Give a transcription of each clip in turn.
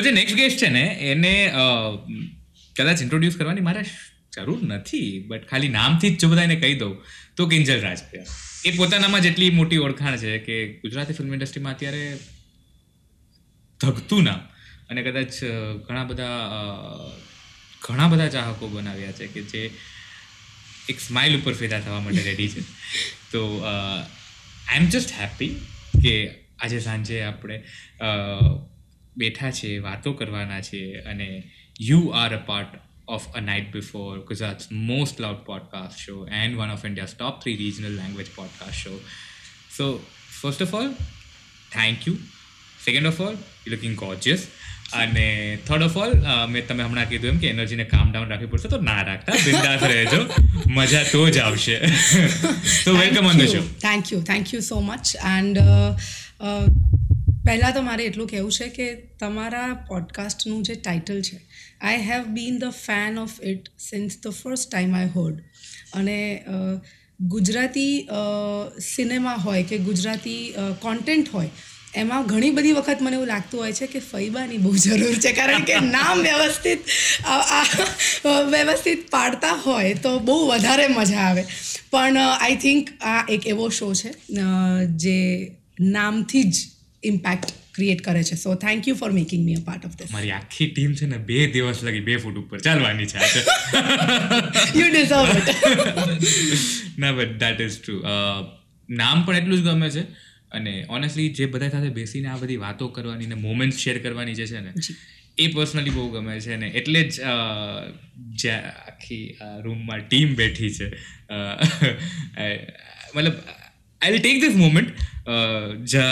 સો જે next guest છે ને, એને કદાચ ઇન્ટ્રોડ્યુસ કરવાની મારે જરૂર નથી બટ ખાલી નામથી જ જો બધા એને કહી દઉં, તો કિંજલ રાજપિયા એ પોતાનામાં જેટલી મોટી ઓળખાણ છે કે ગુજરાતી ફિલ્મ ઇન્ડસ્ટ્રીમાં અત્યારે ધગતું નામ. અને કદાચ ઘણા બધા ઘણા બધા ચાહકો બનાવ્યા છે કે જે એક સ્માઇલ ઉપર ફેદા થવા માટે રેડી છે. તો આઈ એમ જસ્ટ હેપી કે આજે સાંજે આપણે બેઠા છે વાતો કરવાના છે અને you are a part of a night before Gujarat most loud podcast show and one of India top three regional language podcast show so first of all thank you second of all you looking gorgeous અને third of all મેં તમે હમણાં કીધું એમ કે એનર્જીને કામ down રાખવી પડશે તો ના રાખતા. બિંદાસ રહેજો. મજા તો જ આવશે. તો welcome on the show thank you thank you so much and પહેલાં તો મારે એટલું કહેવું છે કે તમારા પોડકાસ્ટનું જે ટાઇટલ છે I have been the fan of it since the first time I heard અને ગુજરાતી સિનેમા હોય કે ગુજરાતી કોન્ટેન્ટ હોય, એમાં ઘણી બધી વખત મને એવું લાગતું હોય છે કે ફૈબાની બહુ જરૂર છે. કારણ કે નામ વ્યવસ્થિત વ્યવસ્થિત પાડતા હોય તો બહુ વધારે મજા આવે. પણ આઈ થિંક આ એક એવો શો છે જે નામથી જ ઇમ્પેક્ટ ક્રિએટ કરે છે. So thank you for making me a part of this મારી આખી ટીમ છે ને બે દિવસ લગી બે ફૂટ ઉપર ચાલવાની છે યુ ડિઝર્વ ઇટ ના બટ દેટ ઇઝ ટ્રુ નામ પણ એટલું જ ગમે છે. અને ઓનેસ્ટલી જે બધા સાથે બેસીને આ બધી વાતો કરવાની ને મોમેન્ટ શેર કરવાની જે છે ને એ પર્સનલી બહુ ગમે છે ને એટલે જ જે આખી રૂમમાં ટીમ બેઠી છે. મતલબ I will take this moment Jay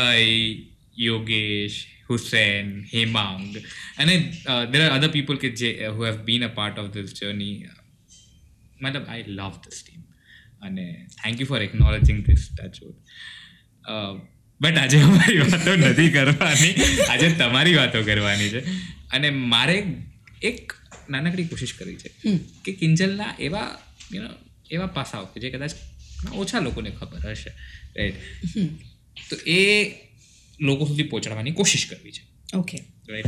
Yogesh Hussain Hemang અને દેર આર અધર પીપલ કે જે who have been a part of this journey મતલબ આઈ લવ ધીસ ટીમ અને thank you for acknowledging this touchwood but આજે અમારી વાતો નથી કરવાની. આજે તમારી વાતો કરવાની છે. અને મારે એક નાનકડી કોશિશ કરી છે કે કિંજલના એવા યુ નો એવા પાસાઓ કે જે કદાચ ઓછા લોકોને ખબર હશે. રાઈટ તો એ લોકો સુધી પહોંચાડવાની કોશિશ કરવી છે. ઓકે રાઈટ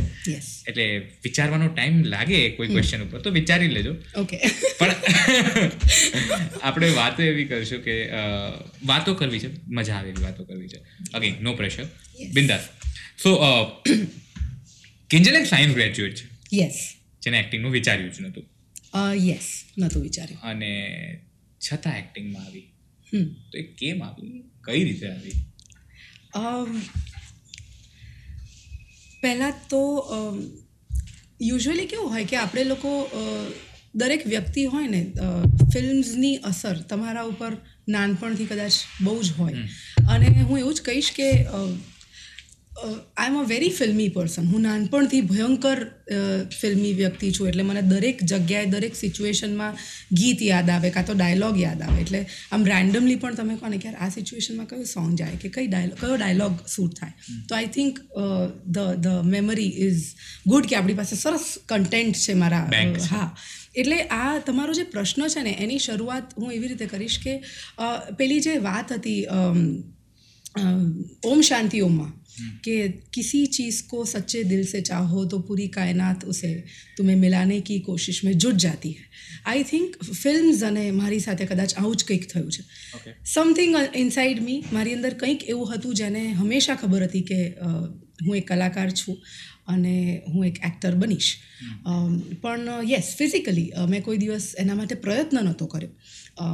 એટલે વિચારવાનો ટાઈમ લાગે કોઈ ક્વેશ્ચન ઉપર તો વિચારી લેજો. ઓકે પણ આપણે વાતો એવી કરશું કે વાતો કરવી છે. મજા આવે એવી વાતો કરવી છે. અગેન નો પ્રેશર બિંદાસ. સો કિંજલ એક સાયન્સ ગ્રેજ્યુએટ છે. યસ જેને એક્ટિંગનું વિચાર્યું જ નહોતું. યસ નહોતું વિચાર્યું. અને છતાં એક્ટિંગમાં આવી. હમ. તો એ કેમ આવી? કઈ રીતે આવી? પહેલાં તો યુઝ્યુઅલી કેવું હોય કે આપણે લોકો દરેક વ્યક્તિ હોય ને ફિલ્મ્સની અસર તમારા ઉપર નાનપણથી કદાચ બહુ જ હોય. અને હું એવું જ કહીશ કે આઈ એમ અ વેરી ફિલ્મી પર્સન હું નાનપણથી ભયંકર ફિલ્મી વ્યક્તિ છું. એટલે મને દરેક જગ્યાએ દરેક સિચ્યુએશનમાં ગીત યાદ આવે કાં તો ડાયલોગ યાદ આવે. એટલે આમ રેન્ડમલી પણ તમે કહો ને કે આ સિચ્યુએશનમાં કયો સોંગ જાય કે કઈ ડાયલોગ કયો ડાયલોગ શૂટ થાય. તો I think the the memory is good કે આપણી પાસે સરસ કન્ટેન્ટ છે મારા હા. એટલે આ તમારો જે પ્રશ્ન છે ને એની શરૂઆત હું એવી રીતે કરીશ કે પેલી જે વાત હતી ઓમ શાંતિ ઓમમાં कि किसी चीज़ को सच्चे दिल से चाहो तो पूरी कायनात उसे तुम्हें मिलाने की कोशिश में जुट जाती है આઈ થિંક ફિલ્મ્સ અને મારી સાથે કદાચ આવું જ કંઈક થયું છે ઓકે સમથિંગ ઇનસાઇડ મી મારી અંદર કંઈક એવું હતું જેને હંમેશા ખબર હતી કે અ, હું એક કલાકાર છું અને હું એક એક્ટર બનીશ અમ, પણ યસ ફિઝિકલી મેં કોઈ દિવસ એના માટે પ્રયત્ન નહોતો કર્યો અ,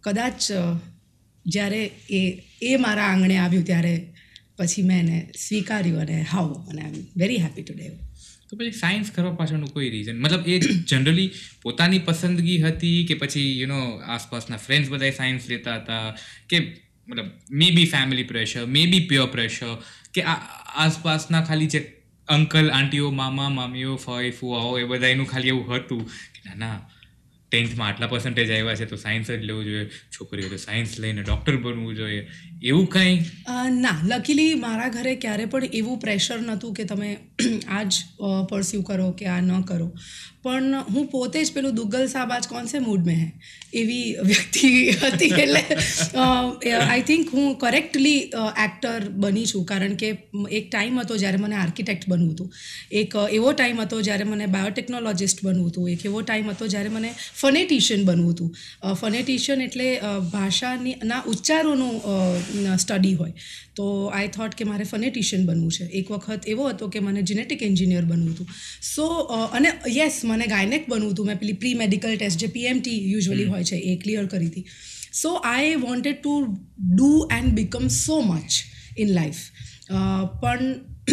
કદાચ અ, જ્યારે એ એ મારા આંગણે આવ્યું ત્યારે પછી મેં એને સ્વીકાર્યું અને હાવ અને I am very happy today તો પછી સાયન્સ કરવા પાછળનું કોઈ રીઝન મતલબ એ જનરલી પોતાની પસંદગી હતી કે પછી યુ નો આસપાસના ફ્રેન્ડ્સ બધા સાયન્સ લેતા હતા? કે મતલબ maybe family pressure maybe pure pressure કે આસપાસના ખાલી જે અંકલ આંટીઓ મામા, મામીઓ, ફઈ ફુઆઓ એ બધા એનું ખાલી એવું હતું કે ના ના ટેન્થમાં આટલા પર્સન્ટેજ આવ્યા છે તો સાયન્સ જ લેવું જોઈએ, છોકરીઓ તો સાયન્સ લઈને ડૉક્ટર બનવું જોઈએ. એવું કંઈ? ના, લકીલી મારા ઘરે ક્યારે પણ એવું પ્રેશર નહોતું કે તમે આ જ પરસ્યુ કરો કે આ ન કરો. પણ હું પોતે જ પેલું દુગ્ગલ સાહેબ આજ કોણ સે મૂડ મેં હે એવી વ્યક્તિ હતી એટલે આઈ થિંક હું કરેક્ટલી એક્ટર બની છું. કારણ કે એક ટાઈમ હતો જ્યારે મને આર્કિટેક્ટ બનવું હતું. એક એવો ટાઈમ હતો જ્યારે મને બાયોટેકનોલોજિસ્ટ બનવું હતું. એક એવો ટાઈમ હતો જ્યારે મને ફનેટિશિયન બનવું હતું. ફનેટિશિયન એટલે ભાષાની, ના, ઉચ્ચારોનું સ્ટડી હોય. તો આઈ થોટ કે મારે ફનેટિશિયન બનવું છે. એક વખત એવો હતો કે મને જેનેટિક એન્જિનિયર બનવું હતું. સો અને યસ મને ગાયનેક બનવું હતું. મેં પેલી પ્રી મેડિકલ ટેસ્ટ જે પીએમટી યુઝ્યુઅલી હોય છે એ ક્લિયર કરી હતી. So I wanted to do and become so much in life પણ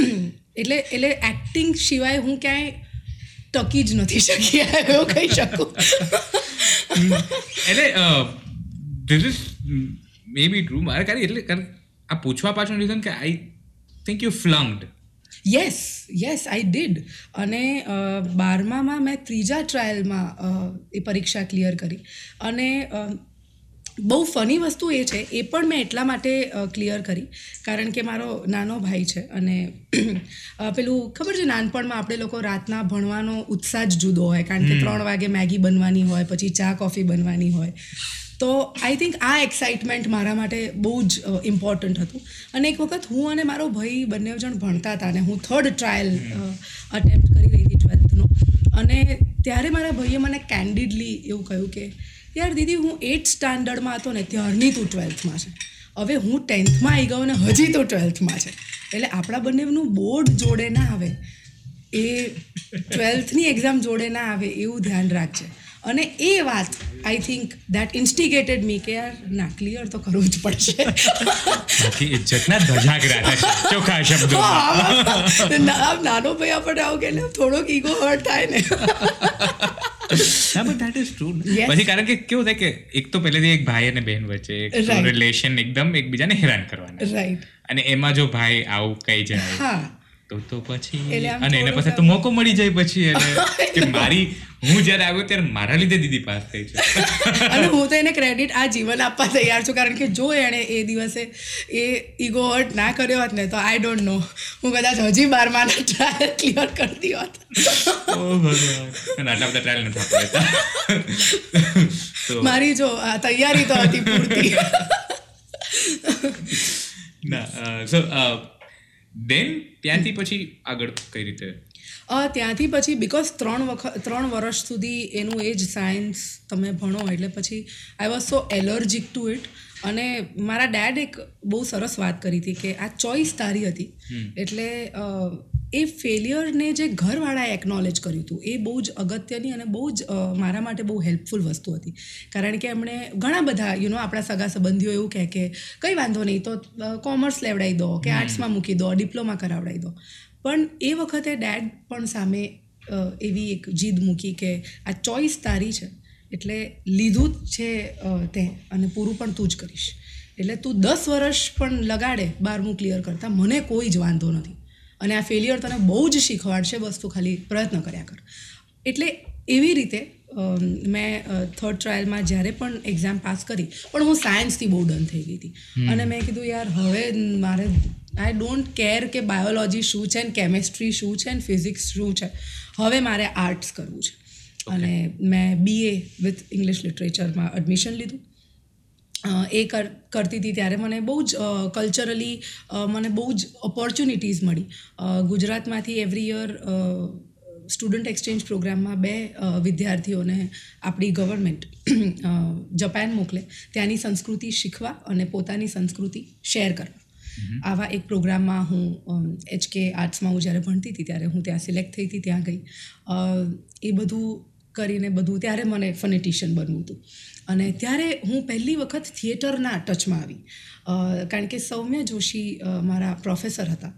એટલે એટલે એક્ટિંગ સિવાય હું ક્યાંય ટકી જ નથી શકી એવું કહી શકું. એટલે this is maybe true મારે કરી એટલે આ પૂછવા પાછળનું રીઝન કે I think you flunked yes yes I did અને બારમામાં મેં ત્રીજા ટ્રાયલમાં એ પરીક્ષા ક્લિયર કરી. અને બહુ ફની વસ્તુ એ છે એ પણ મેં એટલા માટે ક્લિયર કરી. કારણ કે મારો નાનો ભાઈ છે અને પેલું ખબર છે નાનપણમાં આપણે લોકો રાતના ભણવાનો ઉત્સાહ જ જુદો હોય. કારણ કે ત્રણ વાગે મેગી બનવાની હોય પછી ચા કોફી બનવાની હોય. તો આઈ થિંક આ એક્સાઇટમેન્ટ મારા માટે બહુ જ ઇમ્પોર્ટન્ટ હતું. અને એક વખત હું અને મારો ભાઈ બંને જણ ભણતા હતા અને હું થર્ડ ટ્રાયલ અટેમ્પ્ટ કરી રહી હતી ટ્વેલ્થનો અને ત્યારે મારા ભાઈએ મને કેન્ડિડલી એવું કહ્યું કે યાર દીદી હું એટ સ્ટાન્ડર્ડમાં હતો ને ત્યારની તું ટ્વેલ્થમાં છે. હવે હું ટેન્થમાં આવી ગયો ને હજી તો ટ્વેલ્થમાં છે. એટલે આપણા બંનેનું બોર્ડ જોડે ના આવે. એ ટ્વેલ્થની એક્ઝામ જોડે ના આવે એવું ધ્યાન રાખજે. અને એ વાત આઈ થિંક દેટ ઇન્સ્ટિગેટેડ મી કે યાર ના ક્લિયર તો કરવું જ પડશે. બાકી ઇજ્જતના ધજાગરા છે ચોખ્ખા આમ નાનો ભાઈ આપણે આવું કે થોડોક ઈગો હર્ટ થાય ને. ના બટ ધેટ ઇઝ ટ્રુ પછી કારણ કે કેવું થાય કે એક તો પહેલેથી એક ભાઈ અને બહેન વચ્ચે રિલેશન એકદમ એકબીજાને હેરાન કરવાના. રાઈટ અને એમાં જો ભાઈ આવું કઈ જાય હા. તો તો પછી અને એને પાસે તો મોકો મળી જાય પછી એને કે મારી હું જ્યારે આવ્યો ત્યારે મારા લીધે દીદી પાસ થઈ છે. અને હું તો એને ક્રેડિટ આ જીવન આપવા તૈયાર છું કારણ કે જો એણે એ દિવસે એ ઈગો હર્ટ ના કર્યો હોત ને તો આઈ ડોન્ટ નો હું કદાચ હજી બારમાના ટ્રાયલ ક્લિયર કરતી હોત. અને આટલા બધા ટ્રાયલ નથી મારી જો તૈયારી તો હતી પૂરતી. ના સો દેન ત્યાંથી પછી આગળ કઈ રીતે? ત્યાંથી પછી બિકોઝ ત્રણ વખત ત્રણ વર્ષ સુધી એનું એ જ સાયન્સ તમે ભણો એટલે પછી I was so allergic to it અને મારા ડેડ એક બહુ સરસ વાત કરી હતી કે આ ચોઈસ તારી હતી. એટલે એ ફેલિયરને જે ઘરવાળાએ એકનોલેજ કર્યું હતું એ બહુ જ અગત્યની અને બહુ જ મારા માટે બહુ હેલ્પફુલ વસ્તુ હતી. કારણ કે એમણે ઘણા બધા યુ નો આપણા સગા સંબંધીઓ એવું કહે કે કંઈ વાંધો નહીં તો કોમર્સ લેવડાવી દો કે આર્ટ્સમાં મૂકી દો ડિપ્લોમા કરાવડાવી દો. પણ એ વખતે ડેડ પણ સામે એવી એક જીદ મૂકી કે આ ચોઈસ તારી છે એટલે લીધું જ છે તે અને પૂરું પણ તું જ કરીશ. એટલે તું દસ વર્ષ પણ લગાડે બારમું ક્લિયર કરતાં મને કોઈ જ વાંધો નથી. અને આ ફેલિયર તને બહુ જ શીખવાડશે બસ તું ખાલી પ્રયત્ન કર્યા કર. એટલે એવી રીતે મેં થર્ડ ટ્રાયલમાં જ્યારે પણ એક્ઝામ પાસ કરી પણ હું સાયન્સથી બહુ ડન થઈ ગઈ હતી. અને મેં કીધું યાર હવે મારે આઈ ડોન્ટ કેર કે બાયોલોજી શું છે ને કેમેસ્ટ્રી શું છે ને ફિઝિક્સ શું છે. હવે મારે આર્ટ્સ કરવું છે. અને મેં બીએ વિથ ઇંગ્લિશ લિટરેચરમાં એડમિશન લીધું. એ કર કરતી હતી ત્યારે મને બહુ જ કલ્ચરલી મને બહુ જ ઓપોર્ચ્યુનિટીઝ મળી. ગુજરાતમાંથી એવરી યર સ્ટુડન્ટ એક્સચેન્જ પ્રોગ્રામમાં બે વિદ્યાર્થીઓને આપણી ગવર્મેન્ટ જપાન મોકલે. ત્યાંની સંસ્કૃતિ શીખવા અને પોતાની સંસ્કૃતિ શેર કરવા. આવા એક પ્રોગ્રામમાં હું એચકે આર્ટ્સમાં હું જ્યારે ભણતી હતી ત્યારે હું ત્યાં સિલેક્ટ થઈ હતી ત્યાં ગઈ. એ બધું કરીને બધું ત્યારે મને ફનેટિશિયન બનવું હતું. અને ત્યારે હું પહેલી વખત થિયેટરના ટચમાં આવી. કારણ કે સૌમ્ય જોશી મારા પ્રોફેસર હતા.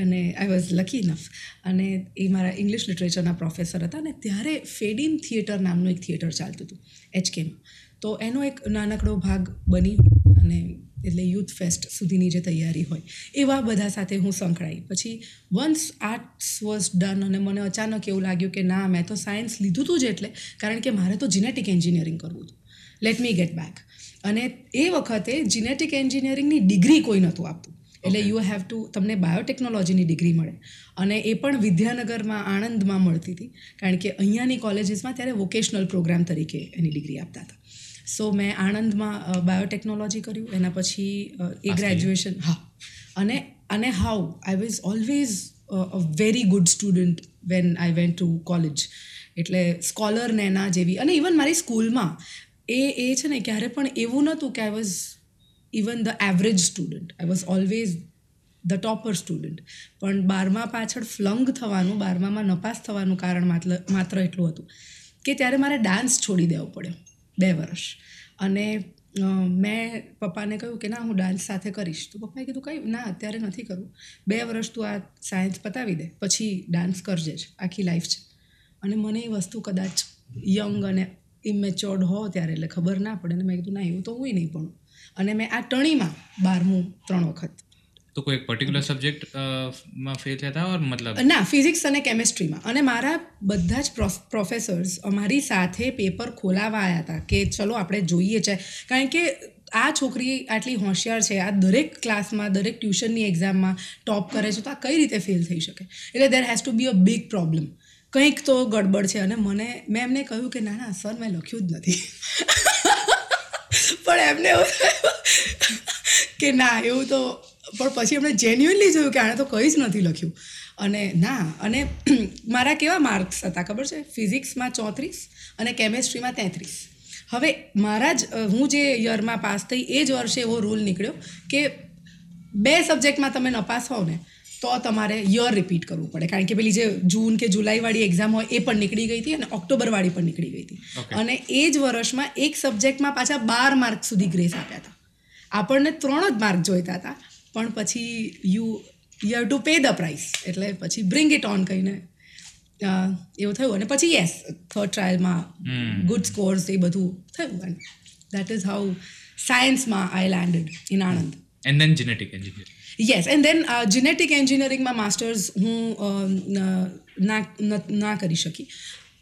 અને આઈ વોઝ લકી ઇનફ અને એ મારા ઇંગ્લિશ લિટરેચરના પ્રોફેસર હતા અને ત્યારે ફેડિન થિયેટર નામનું એક થિયેટર ચાલતું હતું એચકેમાં તો એનો એક નાનકડો ભાગ બની અને એટલે યુથ ફેસ્ટ સુધીની જે તૈયારી હોય એવા બધા સાથે હું સંકળાઈ. પછી વન્સ આર્ટ્સ વોઝ ડન અને મને અચાનક એવું લાગ્યું કે ના મેં તો સાયન્સ લીધું હતું જ એટલે કારણ કે મારે તો જીનેટિક એન્જિનિયરિંગ કરવું હતું લેટ મી ગેટ બેક અને એ વખતે જીનેટિક એન્જિનિયરિંગની ડિગ્રી કોઈ નહોતું આપતું. એટલે યુ હેવ ટુ તમને બાયોટેકનોલોજીની ડિગ્રી મળે. અને એ પણ વિદ્યાનગરમાં આણંદમાં મળતી હતી. કારણ કે અહીંયાની કોલેજીસમાં ત્યારે વોકેશનલ પ્રોગ્રામ તરીકે એની ડિગ્રી આપતા હતા. સો મેં આણંદમાં બાયોટેકનોલોજી કર્યું એના પછી એ ગ્રેજ્યુએશન હા. અને અને how I was always a very good student when I went to college એટલે સ્કોલર ને એના જેવી. અને ઇવન મારી સ્કૂલમાં એ એ છે ને ક્યારે પણ એવું નહોતું કે I was even the average student I was always the topper student પણ બારમા પાછળ ફ્લંગ થવાનું બારમામાં નપાસ થવાનું કારણ માત્ર માત્ર એટલું હતું કે ત્યારે મારે ડાન્સ છોડી દેવો પડ્યો. બે વર્ષ. અને મેં પપ્પાને કહ્યું કે, ના, હું ડાન્સ સાથે કરીશ. તો પપ્પાએ કીધું, કંઈ ના, અત્યારે નથી કરવું બે વર્ષ તું આ સાયન્સ પતાવી દે, પછી ડાન્સ કરજે જ, આખી લાઈફ છે અને મને એ વસ્તુ કદાચ યંગ અને ઇમેચ્યોર્ડ હો ત્યારે, એટલે ખબર ના પડે. અને મેં કીધું, ના, એવું તો હું નહીં પણ. અને મેં આ ટણીમાં બારમું ત્રણ વખત તો કોઈ એક પર્ટિક્યુલર સબ્જેક્ટમાં ફેલ થયા હતા ઓર મતલબ? ના ફિઝિક્સ અને કેમેસ્ટ્રીમાં અને મારા બધા જ પ્રોફેસર્સ અમારી સાથે પેપર ખોલાવા આવ્યા હતા કે ચલો આપણે જોઈએ છે. કારણ કે આ છોકરી આટલી હોશિયાર છે, આ દરેક ક્લાસમાં દરેક ટ્યુશનની એક્ઝામમાં ટોપ કરે છે, તો આ કઈ રીતે ફેલ થઈ શકે? એટલે there has to be a big problem કંઈક તો ગડબડ છે. અને મને, મેં એમને કહ્યું કે, ના ના, સર, મેં લખ્યું જ નથી. પણ એમને એવું કે, ના, એવું તો પણ પછી એમણે જેન્યુઅનલી જોયું કે આણે તો કંઈ જ નથી લખ્યું. અને ના અને મારા કેવા માર્ક્સ હતા ખબર છે? ફિઝિક્સમાં ચોત્રીસ અને કેમેસ્ટ્રીમાં તેત્રીસ. હવે મારા જ હું જે યરમાં પાસ થઈ એ જ વર્ષે એવો રૂલ નીકળ્યો કે બે સબ્જેક્ટમાં તમે નપાસ હોવ ને તો તમારે યર રિપીટ કરવું પડે. કારણ કે પેલી જે જૂન કે જુલાઈવાળી એક્ઝામ હોય એ પણ નીકળી ગઈ હતી અને ઓક્ટોબરવાળી પણ નીકળી ગઈ હતી. અને એ જ વર્ષમાં એક સબ્જેક્ટમાં પાછા બાર માર્ક સુધી ગ્રેસ આપ્યા હતા. આપણને ત્રણ જ માર્ક જોઈતા હતા. પણ પછી you you have to pay the price એટલે પછી બ્રિંગ ઇટ ઓન કહીને એવું થયું. અને પછી યસ થર્ડ ટ્રાયલમાં ગુડ સ્કોર્સ એ બધું થયું. અને દેટ ઇઝ હાઉ સાયન્સમાં I landed in Anand and then genetic engineering yes and then genetic એન્જિનિયરિંગમાં માસ્ટર્સ હું ના ના કરી શકી.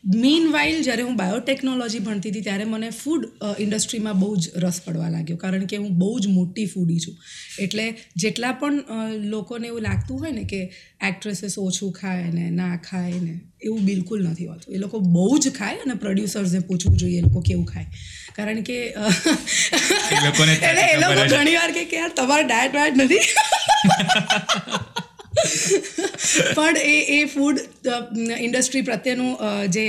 મીન વાઇલ જ્યારે હું બાયોટેકનોલોજી ભણતી હતી ત્યારે મને ફૂડ ઇન્ડસ્ટ્રીમાં બહુ જ રસ પડવા લાગ્યો. કારણ કે હું બહુ જ મોટી ફૂડી છું. એટલે જેટલા પણ લોકોને એવું લાગતું હોય ને કે એક્ટ્રેસીસ ઓછું ખાય ને ના ખાય ને એવું બિલકુલ નથી હોતું. એ લોકો બહુ જ ખાય અને પ્રોડ્યુસર્સને પૂછવું જોઈએ એ લોકો કેવું ખાય. કારણ કે એટલે એ લોકો ઘણી વાર કે યાર તમારે ડાયટ વાયટ નથી. પણ એ એ ફૂડ ઇન્ડસ્ટ્રી પ્રત્યેનું જે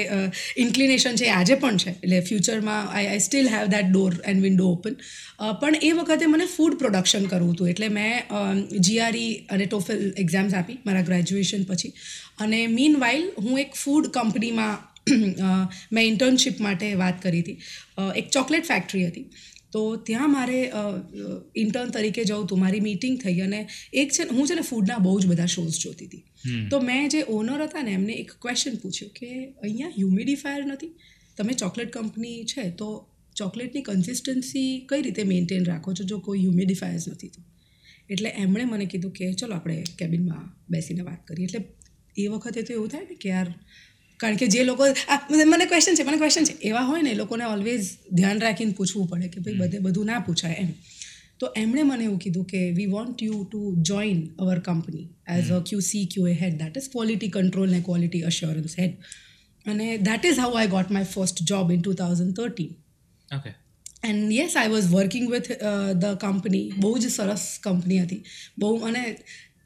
ઇન્ક્લિનેશન છે આજે પણ છે. એટલે ફ્યુચરમાં I I still have that door and window open પણ એ વખતે મને ફૂડ પ્રોડક્શન કરવું હતું. એટલે મેં જીઆરઈ અને ટોફેલ એક્ઝામ્સ આપી મારા ગ્રેજ્યુએશન પછી. અને મીન વાઇલ હું એક ફૂડ કંપનીમાં મેં ઇન્ટર્નશીપ માટે વાત કરી હતી. એક ચોકલેટ ફેક્ટરી હતી. તો ત્યાં મારે ઇન્ટર્ન તરીકે જવું હતું મારી મીટિંગ થઈ અને એક છે હું છે ને ફૂડના બહુ જ બધા શોઝ જોતી હતી. તો મેં જે ઓનર હતા ને એમને એક ક્વેશ્ચન પૂછ્યું કે અહીંયા હ્યુમિડિફાયર નથી? તમે ચોકલેટ કંપની છે તો ચોકલેટની કન્સિસ્ટન્સી કઈ રીતે મેન્ટેન રાખો છો જો કોઈ હ્યુમિડિફાયર્સ નથી તો? એટલે એમણે મને કીધું કે ચલો આપણે કેબિનમાં બેસીને વાત કરીએ. એટલે એ વખતે તો એવું થાય ને કે યાર કારણ કે જે લોકો મને ક્વેશ્ચન છે મને ક્વેશ્ચન છે. એવા હોય ને એ લોકોને ઓલવેઝ ધ્યાન રાખીને પૂછવું પડે કે ભાઈ બધે બધું ના પૂછાય એમ. તો એમણે મને એવું કીધું કે we want you to join our company as a Q C Q A head that is quality control ને ક્વોલિટી અશ્યોરન્સ હેડ અને that is how I got my first job in two thousand thirteen okay and yes I was working with the company બહુ જ સરસ company હતી. બહુ અને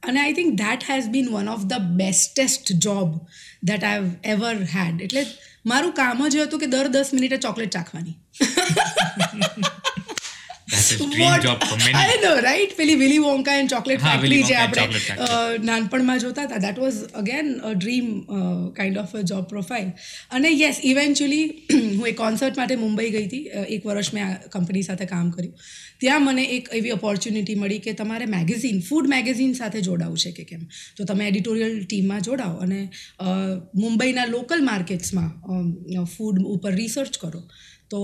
અને I think that has been one of the bestest job that I ever had એટલે મારું કામ જ હતું કે દર દસ મિનિટે ચોકલેટ ચાખવાની. નો રાઈટ પેલી Willy Wonka and chocolate factory જે આપણે નાનપણમાં જોતા હતા. That was again a dream kind of a job profile અને યસ ઇવેન્ચ્યુઅલી હું એક કોન્સર્ટ માટે મુંબઈ ગઈ હતી. એક વર્ષ મેં આ કંપની સાથે કામ કર્યું. ત્યાં મને એક એવી ઓપોર્ચ્યુનિટી મળી કે તમારે મેગેઝિન ફૂડ મેગેઝિન સાથે જોડાવું છે કે કેમ? તો તમે એડિટોરિયલ ટીમમાં જોડાઓ અને મુંબઈના લોકલ માર્કેટ્સમાં ફૂડ ઉપર રિસર્ચ કરો. તો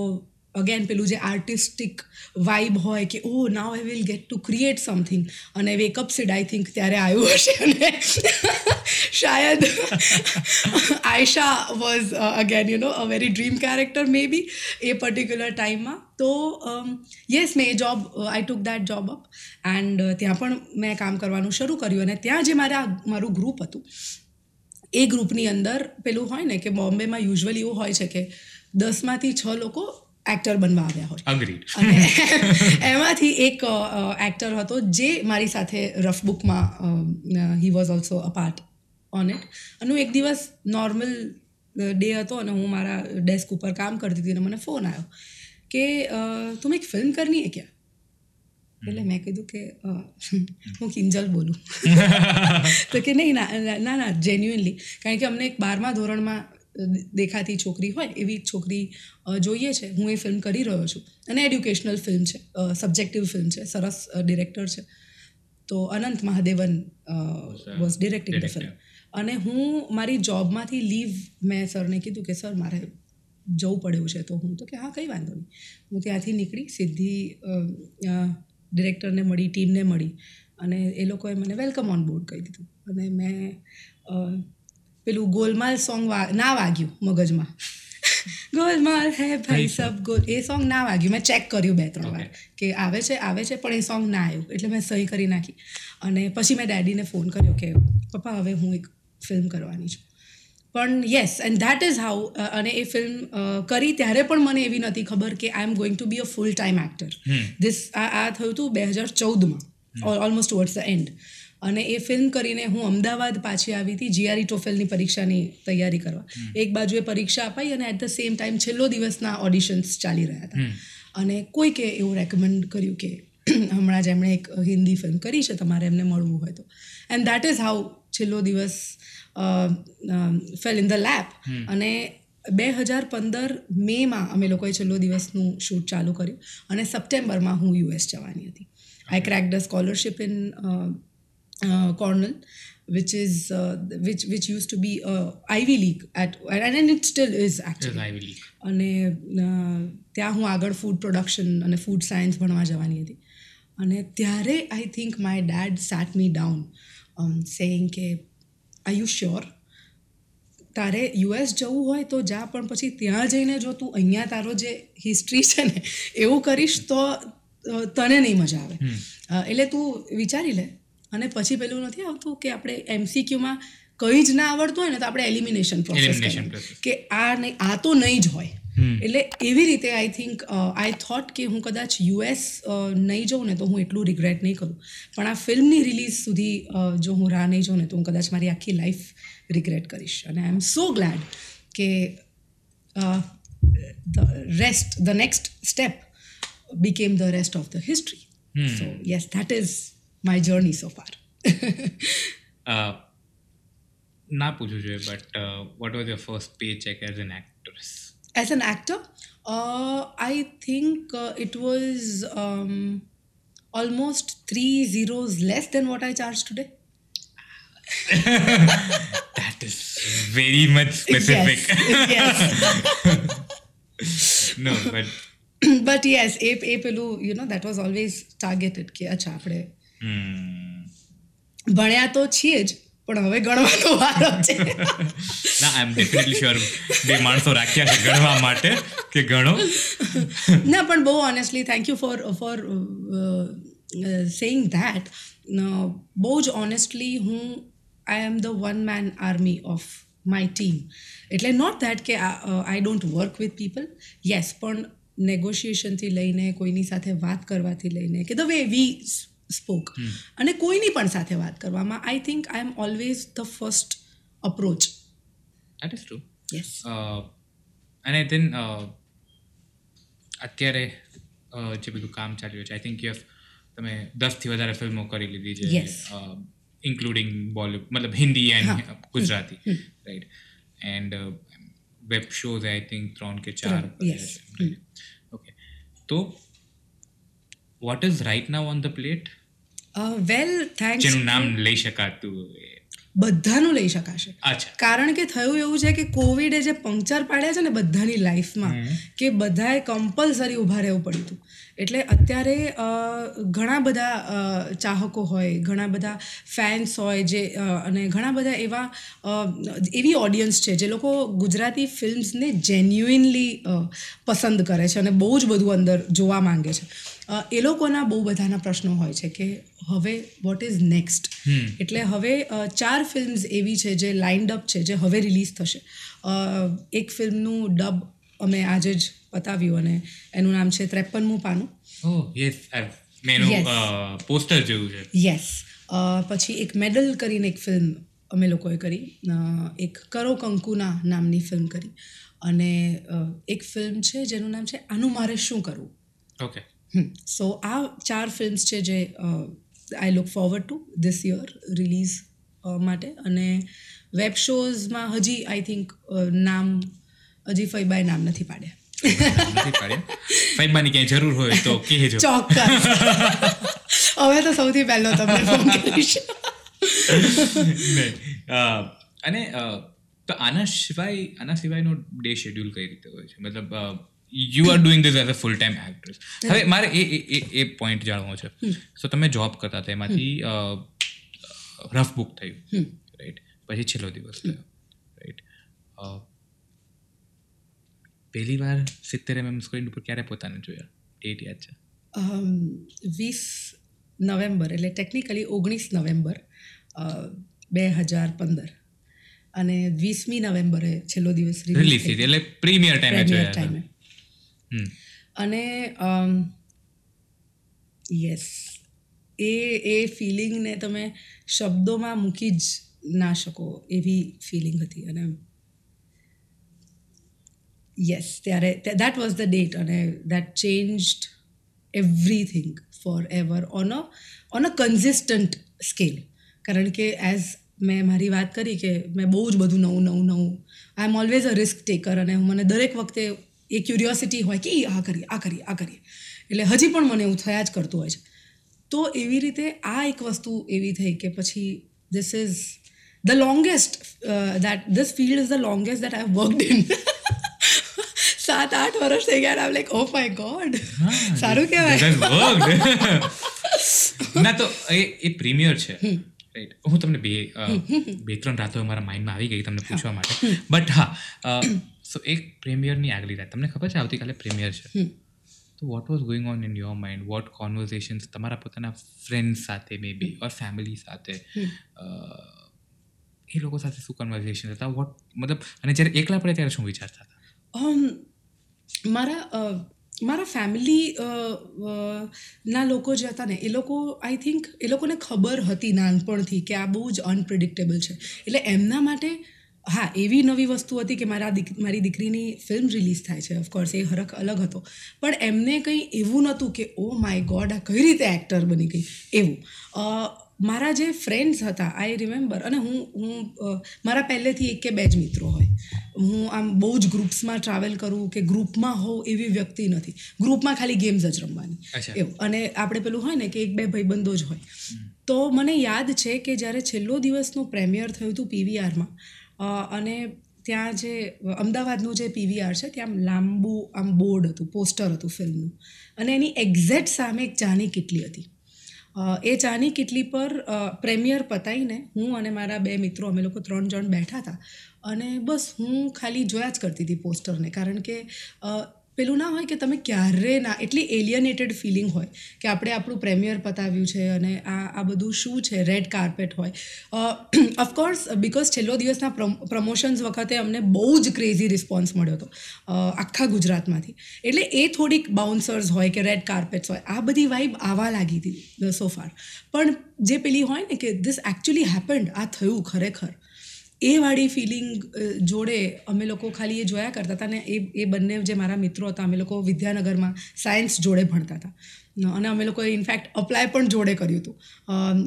અગેન પેલું જે આર્ટિસ્ટિક વાઇબ હોય કે ઓ now I will get to create something અને wake up seed I think ત્યારે આવ્યું હશે. અને શાયદ Aisha was again you know a very dream character maybe a particular ટાઈમમાં તો યસ મેં એ job I took that job up and ત્યાં પણ મેં કામ કરવાનું શરૂ કર્યું. અને ત્યાં જે મારા, મારું ગ્રુપ હતું, એ ગ્રુપની અંદર પેલું હોય ને કે, બોમ્બેમાં યુઝ્યુઅલી એવું હોય છે કે, દસમાંથી છ લોકો એક્ટર બનવા આવ્યા હોય. અને એમાંથી એક એક્ટર હતો જે મારી સાથે રફબુકમાં he was also a part on it અને એક દિવસ નોર્મલ ડે હતો અને હું મારા ડેસ્ક ઉપર કામ કરતી હતી અને મને ફોન આવ્યો કે તું એક ફિલ્મ કરની હે ક્યાં? એટલે મેં કીધું કે હું કિંજલ બોલું. તો કે નહીં ના ના જેન્યુઅનલી કારણ કે અમને એક બારમા ધોરણમાં દેખાતી છોકરી હોય એવી છોકરી જોઈએ છે. હું એ ફિલ્મ કરી રહ્યો છું. અને એડ્યુકેશનલ ફિલ્મ છે. સબ્જેક્ટિવ ફિલ્મ છે. સરસ ડિરેક્ટર છે. તો Anant Mahadevan was directing the film અને હું મારી જોબમાંથી લીવ મેં સરને કીધું કે સર મારે જવું પડ્યું છે. તો હું તો કે હા કંઈ વાંધો નહીં. હું ત્યાંથી નીકળી સીધી ડિરેક્ટરને મળી ટીમને મળી. અને એ લોકોએ મને વેલકમ ઓન બોર્ડ કહી દીધું. અને મેં પેલું ગોલમાલ સોંગ ના વાગ્યું મગજમાં. ગોલમાલ હે ભાઈ સબ ગોલ એ સોંગ ના વાગ્યું. મેં ચેક કર્યું બે ત્રણ વાર કે આવે છે આવે છે પણ એ સોંગ ના આવ્યું. એટલે મેં સહી કરી નાખી. અને પછી મેં ડેડીને ફોન કર્યો કે પપ્પા હવે હું એક ફિલ્મ કરવાની છું. પણ yes and that is how અને એ ફિલ્મ કરી ત્યારે પણ મને એવી નથી ખબર કે I am going to be a full time actor this આ થયું હતું બે હજાર ચૌદમાં. ઓલમોસ્ટ ટુવર્ડ્સ ધ એન્ડ અને એ ફિલ્મ કરીને હું અમદાવાદ પાછી આવી હતી જીઆરઈ ટોફેલની પરીક્ષાની તૈયારી કરવા. એક બાજુ એ પરીક્ષા અપાઈ અને એટ ધ સેમ ટાઈમ છેલ્લો દિવસના ઓડિશન્સ ચાલી રહ્યા હતા. અને કોઈકે એવું રેકમેન્ડ કર્યું કે હમણાં જ એમણે એક હિન્દી ફિલ્મ કરી છે તમારે એમને મળવું હોય તો. એન્ડ દેટ ઇઝ હાઉ છેલ્લો દિવસ ફેલ ઇન ધ લેપ અને બે હજાર પંદર મેમાં અમે લોકોએ છેલ્લો દિવસનું શૂટ ચાલુ કર્યું. અને સપ્ટેમ્બરમાં હું યુએસ જવાની હતી. I crack the scholarship in Cornell which is uh, which which used to be uh, Ivy League at and it still is actually. Ivy league અને ત્યાં હું આગળ ફૂડ પ્રોડક્શન અને ફૂડ સાયન્સ ભણવા જવાની હતી. અને ત્યારે I think my dad sat me down saying કે આર યુ શ્યોર તારે યુએસ જવું હોય તો જા પણ પછી ત્યાં જઈને જો તું અહીંયા તારો જે હિસ્ટ્રી છે ને એવું કરીશ તો તને નહીં મજા આવે. એટલે તું વિચારી લે અને પછી પેલું નથી આવતું કે આપણે એમસીક્યુમાં કંઈ જ ના આવડતું હોય ને તો આપણે એલિમિનેશન પ્રોસેસ કે આ નહીં આ તો નહીં જ હોય. એટલે એવી રીતે આઈ થિંક આઈ થોટ કે હું કદાચ યુએસ નહીં જાઉં ને તો હું એટલું રિગ્રેટ નહીં કરું. પણ આ ફિલ્મની રિલીઝ સુધી જો હું રાહ નહીં જાઉં ને તો હું કદાચ મારી આખી લાઈફ રિગ્રેટ કરીશ. અને આઈ એમ સો ગ્લેડ કે the rest the next step became the rest of the history so yes that is my journey so far. ના પૂછવું જોઈએ but what was your first pay check as an actress As an actor, uh, I think uh, it was um, almost three zeros less than what I charge today. That is very much specific. Yes. no, but but yes, એ એ પેલું you know that was always targeted કે અચ્છા આપણે hmm. ભણ્યા તો છીએ જ પણ હવે ગણવાનો વારો છે. ના આઈ એમ ડેફિનેટલી શ્યોર બે માણસો રાખ્યા છે ગણવા માટે કે ગણો. ના પણ બહુ honestly thank you for for saying that બહુ જ ઓનેસ્ટલી હું I am the one man army of my team એટલે નોટ ધેટ કે I don't work with people yes પણ નેગોશિએશનથી લઈને કોઈની સાથે વાત કરવાથી લઈને કે ધ વે વી સ્પોક અને કોઈની પણ સાથે વાત કરવામાં I think I am always the first approach that is true yes અને ધેન અત્યારે uh, જે બધું કામ ચાલી રહ્યું છે આઈ થિંક યુ તમે દસથી વધારે ફિલ્મો કરી લીધી છે Yes. ઇન્ક્લુડિંગ બોલિવૂડ મતલબ Hindi and Gujarati right and web shows I think ત્રણ કે ચાર ઓકે તો what is right now on the plate well thanks જેનું નામ લઈ શકાતું બધાનું લઈ શકાશે. કારણ કે થયું એવું છે કે કોવિડે જે પંક્ચર પાડ્યા છે ને બધાની લાઈફમાં કે બધાએ કમ્પલસરી ઊભા રહેવું પડ્યું હતું. એટલે અત્યારે ઘણા બધા ચાહકો હોય ઘણા બધા ફેન્સ હોય જે અને ઘણા બધા એવા એવી ઓડિયન્સ છે જે લોકો ગુજરાતી ફિલ્મ્સને જેન્યુઇનલી પસંદ કરે છે અને બહુ જ બધું અંદર જોવા માંગે છે. એ લોકોના બહુ બધાના પ્રશ્નો હોય છે કે હવે વોટ ઇઝ નેક્સ્ટ એટલે હવે ચાર ફિલ્મ્સ એવી છે જે લાઇન્ડ અપ છે જે હવે રિલીઝ થશે. એક ફિલ્મનું ડબ અમે આજે જ પતાવ્યું અને એનું નામ છે ત્રેપનમું પાનું. પોસ્ટર જોયું છે. યસ પછી એક મેડલ કરીને એક ફિલ્મ અમે લોકોએ કરી. એક કરો કંકુના નામની ફિલ્મ કરી. અને એક ફિલ્મ છે જેનું નામ છે આનું મારે શું કરવું? ઓકે સો આ ચાર ફિલ્મ્સ છે જે I look forward to this year release માટે. અને વેબ શોઝમાં હજી આઈ થિંક નામ હજી ફઈબાએ નામ નથી પાડ્યા. પાડ્યા. ક્યાંય જરૂર હોય તો કહેજો. ચોક્કસ. હવે તો સૌથી પહેલો તમને ફોન કરીશ. અને તો આના સિવાય આના સિવાયનો ડે શેડ્યુલ કઈ રીતે હોય છે? મતલબ you are doing this as a full time actress હવે મારે એ એ- એ પોઈન્ટ જાણવો છે. સો તમે જોબ કરતા હતા એમાંથી રફ બુક થયું. રાઈટ પછી છેલ્લો દિવસ થયો. રાઈટ પહેલી વાર સિત્તેર એમએમ સ્ક્રીન ઉપર ક્યારે પોતાને જોયા? ડેટ યાદ છે? વીસ નવેમ્બર એટલે ટેકનિકલી ઓગણીસ નવેમ્બર બે હજાર પંદર. અને વીસમી નવેમ્બરે છેલ્લો દિવસ રિલીઝ થઈ એટલે પ્રીમિયર ટાઈમે જોયા અને યસ એ એ ફિલિંગને તમે શબ્દોમાં મૂકી જ ના શકો એવી ફિલિંગ હતી. અને યસ ત્યારે દેટ વોઝ ધ ડેટ અને that changed everything for ever on a on a consistent scale કારણ કે એઝ મેં મારી વાત કરી કે મેં બહુ જ બધું નવું નવું નવું I am always a risk taker અને મને દરેક વખતે એ ક્યુરિયોસિટી હોય કે એ આ કરીએ આ કરીએ આ કરીએ. એટલે હજી પણ મને એવું થયા જ કરતું હોય છે. તો એવી રીતે આ એક વસ્તુ એવી થઈ કે પછી this is the longest that this field is the longest that I worked in સાત આઠ વર્ષ થઈ ગયા આમ લાઈક ઓ માય ગોડ સારું કહેવાય. ના તો એ એ પ્રીમિયર છે. રાઈટ હું તમને બે બે ત્રણ રાતો મારા માઇન્ડમાં આવી ગઈ તમને પૂછવા માટે. બટ હા સો એક પ્રીમિયરની આગલી રાત. તમને ખબર છે આવતીકાલે પ્રીમિયર છે. તો what was going on in your mind what conversations તમારા પોતાના ફ્રેન્ડ સાથે મે બી ઓર ફેમિલી સાથે? એ લોકો સાથે શું કન્વર્ઝેશન હતા? વોટ મતલબ અને જ્યારે એકલા પડે ત્યારે શું વિચારતા હતા? Um, મારા મારા ફેમિલી ના લોકો જે હતા ને એ લોકો આઈ થિંક એ લોકોને ખબર હતી નાનપણથી કે આ બહુ જ અનપ્રિડિક્ટેબલ છે. એટલે એમના માટે હા એવી નવી વસ્તુ હતી કે મારા મારી દીકરીની ફિલ્મ રિલીઝ થાય છે. ઓફકોર્સ એ હરખ અલગ હતો. પણ એમને કંઈ એવું નહોતું કે ઓ માય ગોડ આ કઈ રીતે એક્ટર બની ગઈ? એવું. મારા જે ફ્રેન્ડ્સ હતા આઈ રિમેમ્બર અને હું હું મારા પહેલેથી એક કે બે જ મિત્રો હોય. હું આમ બહુ જ ગ્રુપ્સમાં ટ્રાવેલ કરું કે ગ્રુપમાં હોઉં એવી વ્યક્તિ નથી. ગ્રુપમાં ખાલી ગેમ્સ જ રમવાની. એવું. અને આપણે પેલું હોય ને કે એક બે ભાઈબંધો જ હોય. તો મને યાદ છે કે જ્યારે છેલ્લો દિવસનું પ્રેમિયર થયું હતું પીવીઆરમાં અને ત્યાં જે, અમદાવાદનું જે પીવીઆર છે, ત્યાં લાંબુ આમ બોર્ડ હતું, પોસ્ટર હતું ફિલ્મનું. અને એની એક્ઝેક્ટ સામે એક ચાની કિટલી હતી. એ ચાની કિટલી પર પ્રેમિયર પતાવીને હું અને મારા બે મિત્રો, અમે લોકો ત્રણ જણ બેઠા હતા. અને બસ હું ખાલી જોયા જ કરતી હતી પોસ્ટરને, કારણ કે પેલું ના હોય કે તમે ક્યારે ના, એટલી એલિયનેટેડ ફિલિંગ હોય કે આપણે આપણું પ્રેમિયર પતાવ્યું છે અને આ આ બધું શું છે? રેડ કાર્પેટ હોય. ઓફકોર્સ બિકોઝ છેલ્લો દિવસના પ્રમોશન્સ વખતે અમને બહુ જ ક્રેઝી રિસ્પોન્સ મળ્યો હતો આખા ગુજરાતમાંથી. એટલે એ થોડીક બાઉન્સર્સ હોય કે રેડ કાર્પેટ્સ હોય, આ બધી વાઇબ આવા લાગી હતી સો ફાર પણ જે પેલી હોય ને કે ધીસ એકચ્યુઅલી હેપન્ડ આ થયું ખરેખર. એ વાળી ફિલિંગ જોડે અમે લોકો ખાલી એ જોયા કરતા હતા ને એ એ બંને જે મારા મિત્રો હતા, અમે લોકો વિદ્યાનગરમાં સાયન્સ જોડે ભણતા હતા. અને અમે લોકોએ ઇનફેક્ટ અપ્લાય પણ જોડે કર્યું હતું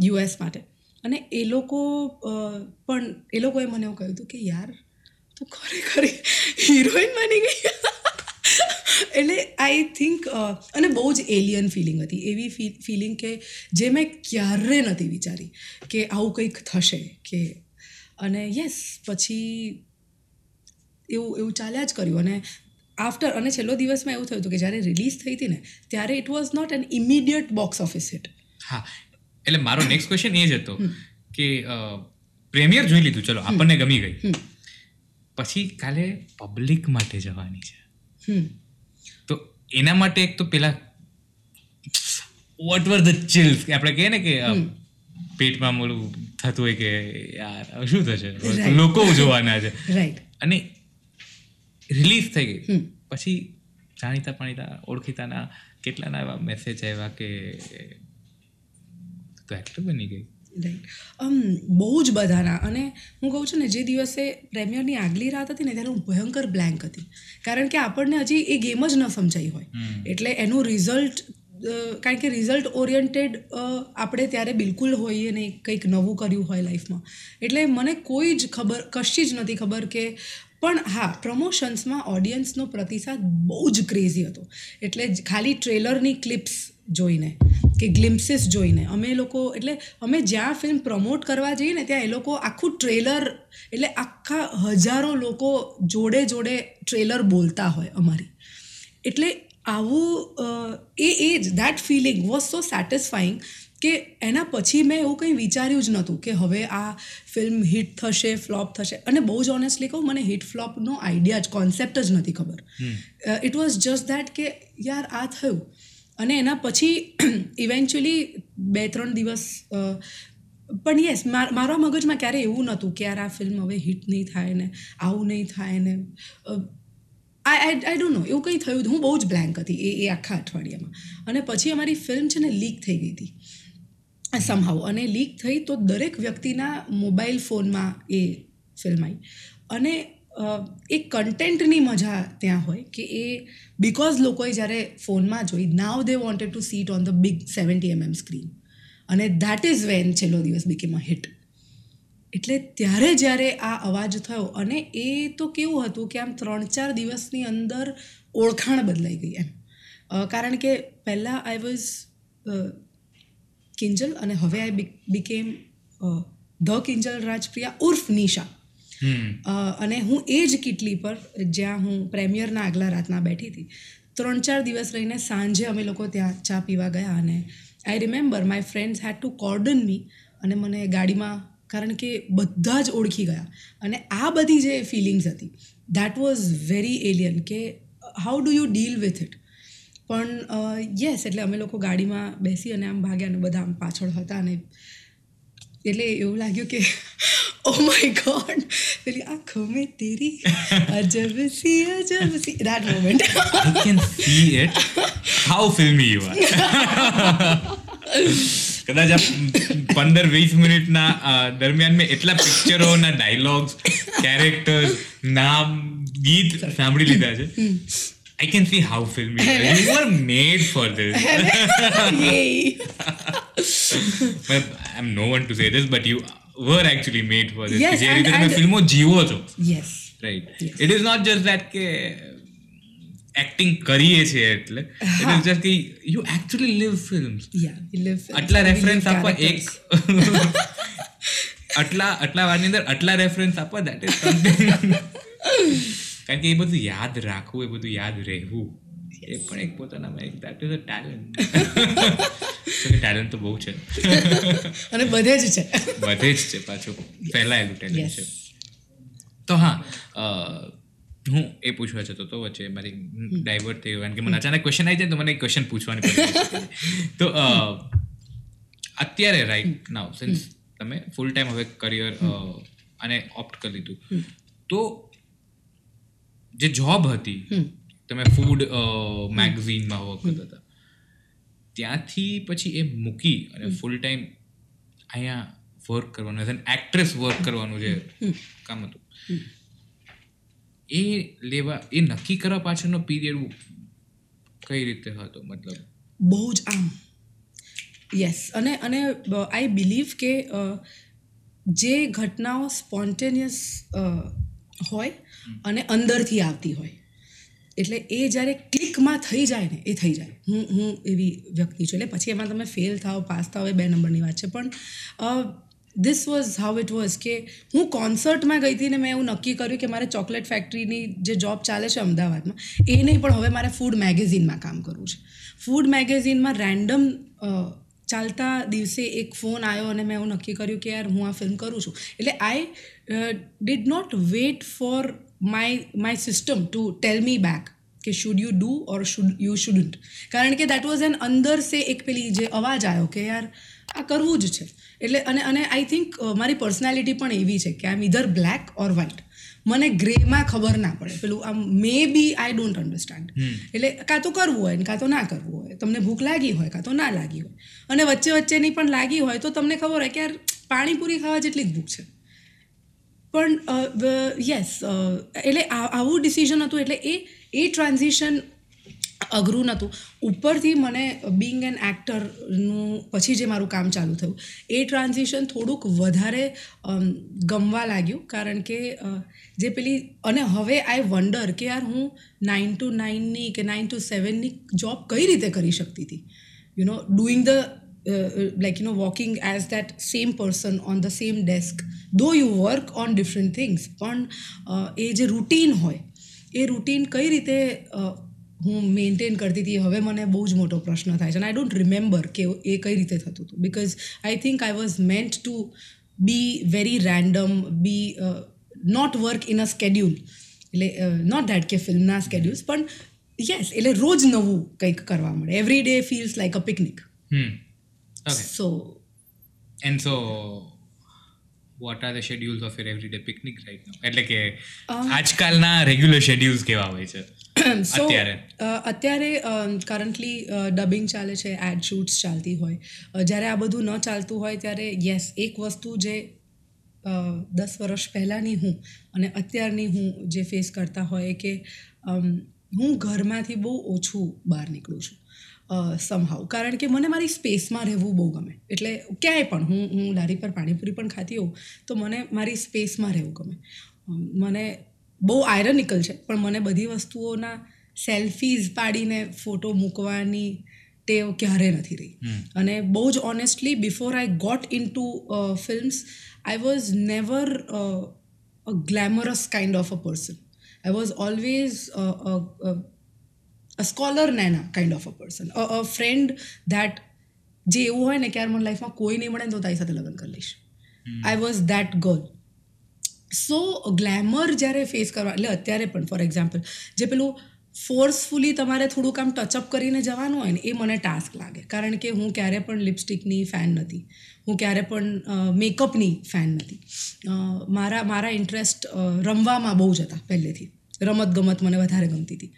યુએસ માટે. અને એ લોકો પણ એ લોકોએ મને એવું કહ્યું હતું કે, યાર, તું ખરેખર હિરોઈન બની ગઈ. એટલે આઈ થિંક અને બહુ જ એલિયન ફિલિંગ હતી. એવી ફિલિંગ કે જે મેં ક્યારે નથી વિચારી કે આવું કંઈક થશે, કે અને યસ પછી એવું એવું ચાલ્યા જ કર્યું. અને આફ્ટર અને છેલ્લો દિવસમાં એવું થયું હતું કે જ્યારે રિલીઝ થઈ હતી ને ત્યારે it was not an immediate box office hit હા. એટલે મારો નેક્સ્ટ ક્વેશ્ચન એ જ હતો કે પ્રેમિયર જોઈ લીધું. ચલો આપણને ગમી ગઈ. પછી કાલે પબ્લિક માટે જવાની છે. તો એના માટે એક તો પેલા વોટ વર ધ ચિલ્સ આપણે કહીએ ને કે પેટમાં ઓલું થતું હોય કે યાર શું થશે? લોકો જોવાના છે. રાઈટ અને રિલીઝ થઈ ગઈ. પછી જાણીતા પાણીતા ઓળખીતાના કેટલાના એવા મેસેજ આવ્યા કે તો એટલું બની ગઈ. રાઈટ આમ બહુ જ બધાના. અને હું કહું છું ને જે દિવસે પ્રેમિયરની આગલી રાત હતી ને ત્યારે હું ભયંકર બ્લેન્ક હતી. કારણ કે આપણને હજી એ ગેમ જ ન સમજાઈ હોય. એટલે એનું રિઝલ્ટ કારણ કે રિઝલ્ટ ઓરિયન્ટેડ આપણે ત્યારે બિલકુલ હોઈએ નહીં, કંઈક નવું કર્યું હોય લાઈફમાં એટલે મને કોઈ જ ખબર, કશી જ નથી ખબર કે, પણ હા પ્રમોશન્સમાં ઓડિયન્સનો પ્રતિસાદ બહુ જ ક્રેઝી હતો. એટલે ખાલી ટ્રેલરની ક્લિપ્સ જોઈને, કે ગ્લિમ્સીસ જોઈને, અમે લોકો, એટલે અમે જ્યાં ફિલ્મ પ્રમોટ કરવા જઈએ ને, ત્યાં એ લોકો આખું ટ્રેલર એટલે આખા હજારો લોકો જોડે જોડે ટ્રેલર બોલતા હોય અમારી. એટલે આવું એ એ જ that feeling was so satisfying કે એના પછી મેં એવું કંઈ વિચાર્યું જ નહોતું કે હવે આ ફિલ્મ હિટ થશે ફ્લોપ થશે. અને બહુ જ ઓનેસ્ટલી કહું મને હિટ ફ્લોપનો આઈડિયા જ કોન્સેપ્ટ જ નથી ખબર. ઇટ વોઝ જસ્ટ દેટ કે યાર આ થયું. અને એના પછી ઇવેન્ચ્યુઅલી બે ત્રણ દિવસ પણ યસ મારા મગજમાં ક્યારે એવું નહોતું કે યાર આ ફિલ્મ હવે હિટ નહીં થાય ને આવું નહીં થાય ને. આઈ આઈ આઈ ડોન્ટ નો, એવું કંઈ થયું. હું બહુ જ બ્લેન્ક હતી એ એ આખા અઠવાડિયામાં. અને પછી અમારી ફિલ્મ છે ને લીક થઈ ગઈ હતી. સમહાવ અને લીક થઈ તો દરેક વ્યક્તિના મોબાઈલ ફોનમાં એ ફિલ્મ આવી. અને એ કન્ટેન્ટની મજા ત્યાં હોય કે એ બિકોઝ લોકોએ જ્યારે ફોનમાં જોઈ now they wanted to sit on the big seventy MM screen અને દેટ ઇઝ વેન છેલ્લો દિવસ બીકેમ અ હિટ એટલે ત્યારે જ્યારે આ અવાજ થયો અને એ તો કેવું હતું કે આમ ત્રણ ચાર દિવસની અંદર ઓળખાણ બદલાઈ ગઈ એમ. કારણ કે પહેલાં આઈ વોઝ કિંજલ અને હવે I became the Kinjal Rajpriya ઉર્ફ Nisha. અને હું એ જ કિટલી પર જ્યાં હું પ્રેમિયરના આગલા રાતના બેઠી હતી. ત્રણ ચાર દિવસ રહીને સાંજે અમે લોકો ત્યાં ચા પીવા ગયા અને I remember my friends had to cordon me અને મને ગાડીમાં કારણ કે બધા જ ઓળખી ગયા. અને આ બધી જે ફિલિંગ્સ હતી દેટ વોઝ વેરી એલિયન કે how do you deal with it પણ યસ એટલે અમે લોકો ગાડીમાં બેસી અને આમ ભાગ્યા અને બધા આમ પાછળ હતા અને એટલે એવું લાગ્યું કે ઓ માય ગોડ પેલી આંખો મેં તેરી અજબ સી અજબ C that moment I can see it how filmy you are કદાચ આ પંદર વીસ મિનિટના અ, દરમિયાન મેં એટલા પિક્ચરોના ડાયલોગ્સ કેરેક્ટર્સ નામ ગીત સાંભળી લીધા છે. I can see how filmy you are made for this I am no one to say this but you were actually made for this Yes, જે and- રીતે તમે and- ફિલ્મો જીવો છો. Yes right Yes. It is not just that કે acting કરીએ છીએ એટલે જસ્ટ કે યુ એકચ્યુઅલી લિવ ફિલ્મ્સ આટલા રેફરન્સ આપવા એક. આટલા આટલા વારની અંદર આટલા રેફરન્સ આપવા દેટ ઇઝ કારણ કે એ બધું યાદ રાખવું એ બધું યાદ રહેવું. એ પણ એક પોતાનામાં એક that is a talent talent તો બહુ છે. અને બધે જ છે. બધે જ છે પાછું. ફેલાયેલું ટેલેન્ટ છે. તો હા હું એ પૂછવા જતો તો વચ્ચે મારી ડાયવર્ટ થઈ ગયું કારણ કે મને અચાનક ક્વેશ્ચન આવી જાય તો મને એક ક્વેશ્ચન પૂછવાની તો અત્યારે રાઈટ નાવ સિન્સ તમે ફૂલ ટાઈમ હવે કરિયર અને ઓપ્ટ કરી લીધું. તો જે જોબ હતી તમે ફૂડ મેગઝીનમાં વર્ક કરતા હતા ત્યાંથી પછી એ મૂકી અને ફૂલ ટાઈમ અહીંયા વર્ક કરવાનું એઝ એન એક્ટ્રેસ વર્ક કરવાનું જે કામ હતું. એ લેવા એ નક્કી કરવા પાછળનો પીરિયડ કઈ રીતે હતો? મતલબ બહુ જ આમ. યસ અને અને આઈ બિલીવ કે જે ઘટનાઓ સ્પોન્ટેનિયસ હોય અને અંદરથી આવતી હોય. એટલે એ જ્યારે ક્લિકમાં થઈ જાય ને એ થઈ જાય. હું હું એવી વ્યક્તિ છું. એટલે પછી એમાં તમે ફેલ થાઓ પાસ થાઓ એ બે નંબરની વાત છે. પણ this was how it was કે હું કોન્સર્ટમાં ગઈ હતી ને મેં એવું નક્કી કર્યું કે મારે ચોકલેટ ફેક્ટરીની જે જોબ ચાલે છે અમદાવાદમાં, એ નહીં પણ હવે મારે ફૂડ મેગેઝિનમાં કામ કરવું છે. ફૂડ મેગેઝિનમાં રેન્ડમ ચાલતા દિવસે એક ફોન આવ્યો અને મેં એવું નક્કી કર્યું કે યાર હું આ ફિલ્મ કરું છું. એટલે I did not wait for my my system to tell me back કે should you do or should you shouldn't કારણ કે દેટ વોઝ એન અંદર સે એક પેલી જે અવાજ આવ્યો કે યાર આ કરવું જ છે. એટલે અને અને આઈ થિંક મારી પર્સનાલિટી પણ એવી છે કે આઈ એમ ઇધર બ્લેક ઓર વ્હાઇટ મને ગ્રેમાં ખબર ના પડે. પેલું આમ મે બી આઈ ડોન્ટ અન્ડરસ્ટેન્ડ એટલે કાં તો કરવું હોય ને કાં તો ના કરવું હોય. તમને ભૂખ લાગી હોય કાં તો ના લાગી હોય. અને વચ્ચે વચ્ચેની પણ લાગી હોય તો તમને ખબર હોય કે યાર પાણીપુરી ખાવા જેટલી જ ભૂખ છે. પણ યસ એટલે આવું ડિસિઝન હતું. એટલે એ એ ટ્રાન્ઝિશન અઘરું નહોતું. ઉપરથી મને બિંગ એન એક્ટરનું પછી જે મારું કામ ચાલુ થયું, એ ટ્રાન્ઝિશન થોડુંક વધારે ગમવા લાગ્યું. કારણ કે જે પેલી, અને હવે આઈ વન્ડર કે યાર હું નાઇન ટુ નાઇનની કે નાઇન ટુ સેવનની જોબ કઈ રીતે કરી શકતી હતી? You know doing the like you know walking as that same person on the same desk though you work on different things પણ એ જે રૂટીન હોય, એ રૂટીન કઈ રીતે હું મેન્ટેન કરતી હતી. હવે મને બહુ જ મોટો પ્રશ્ન થાય છે. અને આઈ ડોન્ટ રિમેમ્બર કે એ કઈ રીતે થતું હતું. Because I think I was meant to be very random be not work in a schedule એટલે નોટ દેટ કે ફિલ્મના સ્કેડ્યુલ્સ પણ યસ એટલે રોજ નવું કંઈક કરવા મળે. Every day feels like a picnic so and so what are the schedules of your everyday picnic right now એટલે કે આજકાલના રેગ્યુલર શેડ્યુલ્સ કેવા હોય છે? સો અત્યારે. કરન્ટલી ડબિંગ ચાલે છે એડ શૂટ્સ ચાલતી હોય. જ્યારે આ બધું ન ચાલતું હોય ત્યારે યસ એક વસ્તુ જે દસ વર્ષ પહેલાંની હું અને અત્યારની હું જે ફેસ કરતા હોય કે હું ઘરમાંથી બહુ ઓછું બહાર નીકળું છું સમહાવ કારણ કે મને મારી સ્પેસમાં રહેવું બહુ ગમે. એટલે ક્યાંય પણ હું હું લારી પર પાણીપુરી પણ ખાતી હોઉં તો મને મારી સ્પેસમાં રહેવું ગમે. મને બહુ આયરનિકલ છે પણ મને બધી વસ્તુઓના સેલ્ફીઝ પાડીને ફોટો મૂકવાની ટેવ ક્યારે નથી રહી. અને બહુ જ honestly before I got in to films I was never a glamorous kind of a person I was always a scholar નેના kind of a person a friend that જે એવું હોય ને કે યાર મને લાઈફમાં કોઈ નહીં મળે ને તો તારી સાથે લગ્ન કરી લઈશ. I was that girl so glamour જ્યારે ફેસ કરવા, એટલે અત્યારે પણ ફોર એક્ઝામ્પલ જે પેલું ફોર્સફુલી તમારે થોડુંક આમ ટચઅપ કરીને જવાનું હોય ને, એ મને ટાસ્ક લાગે. કારણ કે હું ક્યારે પણ લિપસ્ટિકની ફેન નથી. હું ક્યારે પણ મેકઅપની ફેન નથી. મારા મારા ઇન્ટરેસ્ટ રમવામાં બહુ જ હતા પહેલેથી. રમત ગમત મને વધારે ગમતી હતી.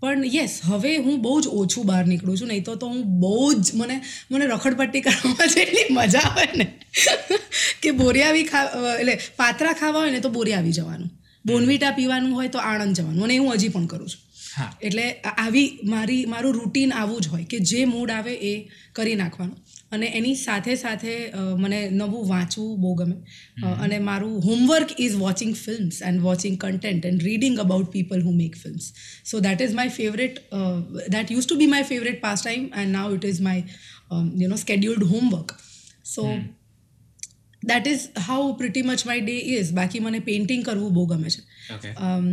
પણ યસ હવે હું બહુ જ ઓછું બહાર નીકળું છું, નહીં તો હું બહુ જ, મને મને રખડપટ્ટી કરવામાં જેટલી મજા આવે ને કે બોરિયાવી ખા એટલે પાત્રા ખાવા હોય ને તો બોરિયાવી જવાનું. બોનવીટા પીવાનું હોય તો આણંદ જવાનું. અને હું હજી પણ કરું છું. એટલે આવી મારી મારું રૂટીન આવું જ હોય કે જે મૂડ આવે એ કરી નાખવાનું. અને એની સાથે સાથે મને નવું વાંચવું બહુ ગમે. અને મારું homework is watching films and watching content and reading about people who make films so that is my favourite that use to be my favourite pastime and now it is my you know scheduled homework so that is how pretty much my day is બાકી મને painting કરવું બહુ ગમે છે.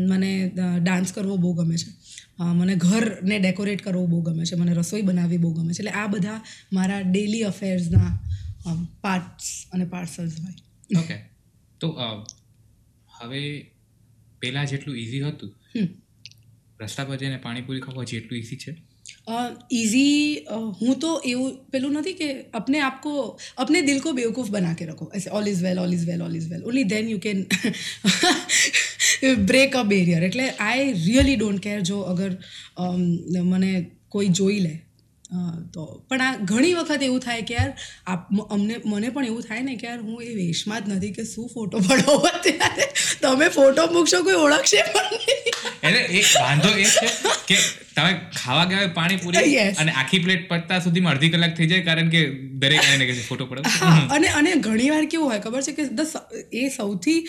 મને dance કરવો બહુ ગમે છે. મને ઘરને ડેકોરેટ કરવું બહુ ગમે છે. મને રસોઈ બનાવવી બહુ ગમે છે. એટલે આ બધા મારા ડેલી અફેર્સના પાર્ટ્સ અને પાર્સલ્સ હોય. ઓકે તો હવે પહેલાં જેટલું ઇઝી હતું રસ્તા પર જઈને પાણીપુરી ખાવા જેટલું ઇઝી છે? ઈઝી હું તો એવું પેલું નથી કે આપણે આપકો આપણે દિલ કો બેવકૂફ બના કે રખો એસે all is well all is well all is well only then you can break a barrier એટલે આઈ રિયલી ડોન્ટ કેર જો અગર મને કોઈ જોઈ લે તો પણ આ ઘણી વખત એવું થાય કે યાર આપ અમને મને પણ એવું થાય ને કે યાર હું એ વેશમાં જ નથી કે શું ફોટો પડાવો ત્યારે. તમે ફોટો મૂકશો કોઈ ઓળખશે પણ એટલે એક વાંધો એ છે કે તમે ખાવા ગયા પાણીપુરી અને આખી પ્લેટ પડતા સુધીમાં અડધી કલાક થઈ જાય કારણ કે દરેક આને કે ફોટો પડાવો અને અને ઘણી વાર કેવું હોય ખબર છે કે ધ એ સૌથી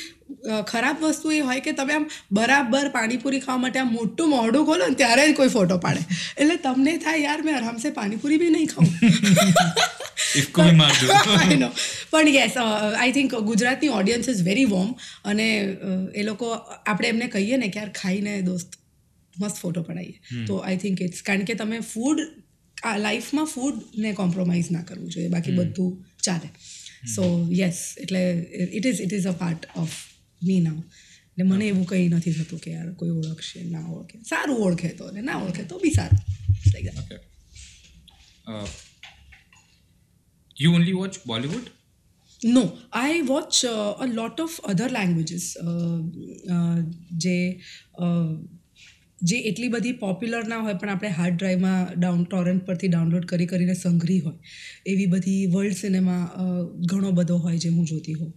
ખરાબ વસ્તુ એ હોય કે તમે આમ બરાબર પાણીપુરી ખાવા માટે આમ મોટું મોઢું ખોલો ને ત્યારે જ કોઈ ફોટો પાડે. એટલે તમને થાય યાર મેં આરામસે પાણીપુરી બી નહીં ખાઉં ઇફકો બી આઈ નો પણ યસ આઈ થિંક ગુજરાતની ઓડિયન્સ ઇઝ વેરી વોર્મ અને એ લોકો આપણે એમને કહીએ ને કે યાર ખાઈને દોસ્ત મસ્ત ફોટો પડાવીએ તો આઈ થિંક ઇટ્સ કારણ કે તમે ફૂડ આ લાઈફમાં ફૂડને કોમ્પ્રોમાઇઝ ના કરવું જોઈએ. બાકી બધું ચાલે. સો યસ એટલે it is it is a part of me now એટલે મને એવું કંઈ નથી થતું કે યાર કોઈ ઓળખશે ના ઓળખે. સારું ઓળખે તો અને ના ઓળખે તો બી સારું. Like. Uh, you only watch Bollywood? No, a lot of other languages. Uh, uh, જે uh, જે એટલી બધી પોપ્યુલર ના હોય પણ આપણે હાર્ડ ડ્રાઈવમાં ડાઉન ટોરન્ટ પરથી ડાઉનલોડ કરી કરીને સંઘરી હોય એવી બધી વર્લ્ડ સિનેમા ઘણો બધો હોય જે હું જોતી હોઉં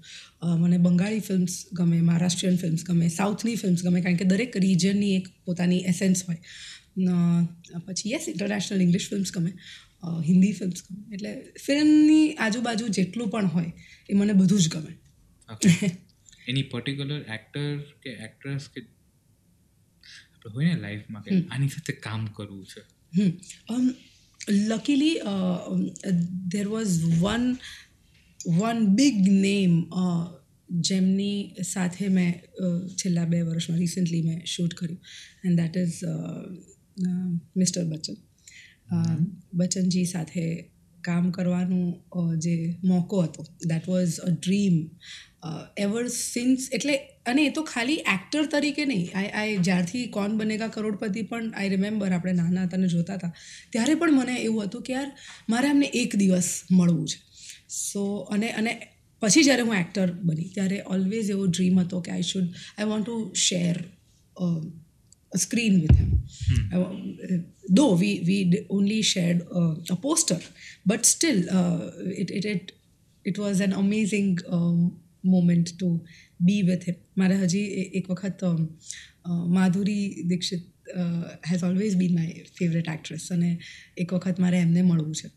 મને બંગાળી ફિલ્મ્સ ગમે મહારાષ્ટ્રીયન ફિલ્મ્સ ગમે સાઉથની ફિલ્મ્સ ગમે કારણ કે દરેક રિજનની એક પોતાની એસેન્સ હોય પછી યસ ઇન્ટરનેશનલ ઇંગ્લિશ ફિલ્મ્સ ગમે અ, હિન્દી ફિલ્મ્સ ગમે. એટલે ફિલ્મની આજુબાજુ જેટલું પણ હોય એ મને બધું જ ગમે. એની પર્ટિક્યુલર એક્ટર કે એક્ટ્રેસ કે આપણે હોય ને લાઈફમાં કે આની સાથે કામ કરવું છે? Luckily Um, was one one big name was one one big name જેમની સાથે મેં છેલ્લા બે વર્ષમાં રિસન્ટલી મેં શૂટ કર્યું. And that is mister Bachchan. Bachchan ji સાથે કામ કરવાનું જે મોકો હતો. That was a dream ever since એટલે, અને એ તો ખાલી એક્ટર તરીકે નહીં. આઈ આઈ જ્યારથી કોણ બનેગા કરોડપતિ પણ આઈ રિમેમ્બર આપણે નાના હતા અને જોતા હતા, ત્યારે પણ મને એવું હતું કે યાર, મારે એમને એક દિવસ મળવું છે. સો અને અને પછી જ્યારે હું એક્ટર બની, ત્યારે ઓલવેઝ એવો ડ્રીમ હતો કે I should I want to share screen with him though we we only shared a poster but still it it it it was an amazing moment to be with him મારે હજી એક વખત Madhuri Dixit has always been my favourite actress અને એક વખત મારે એમને મળવું છે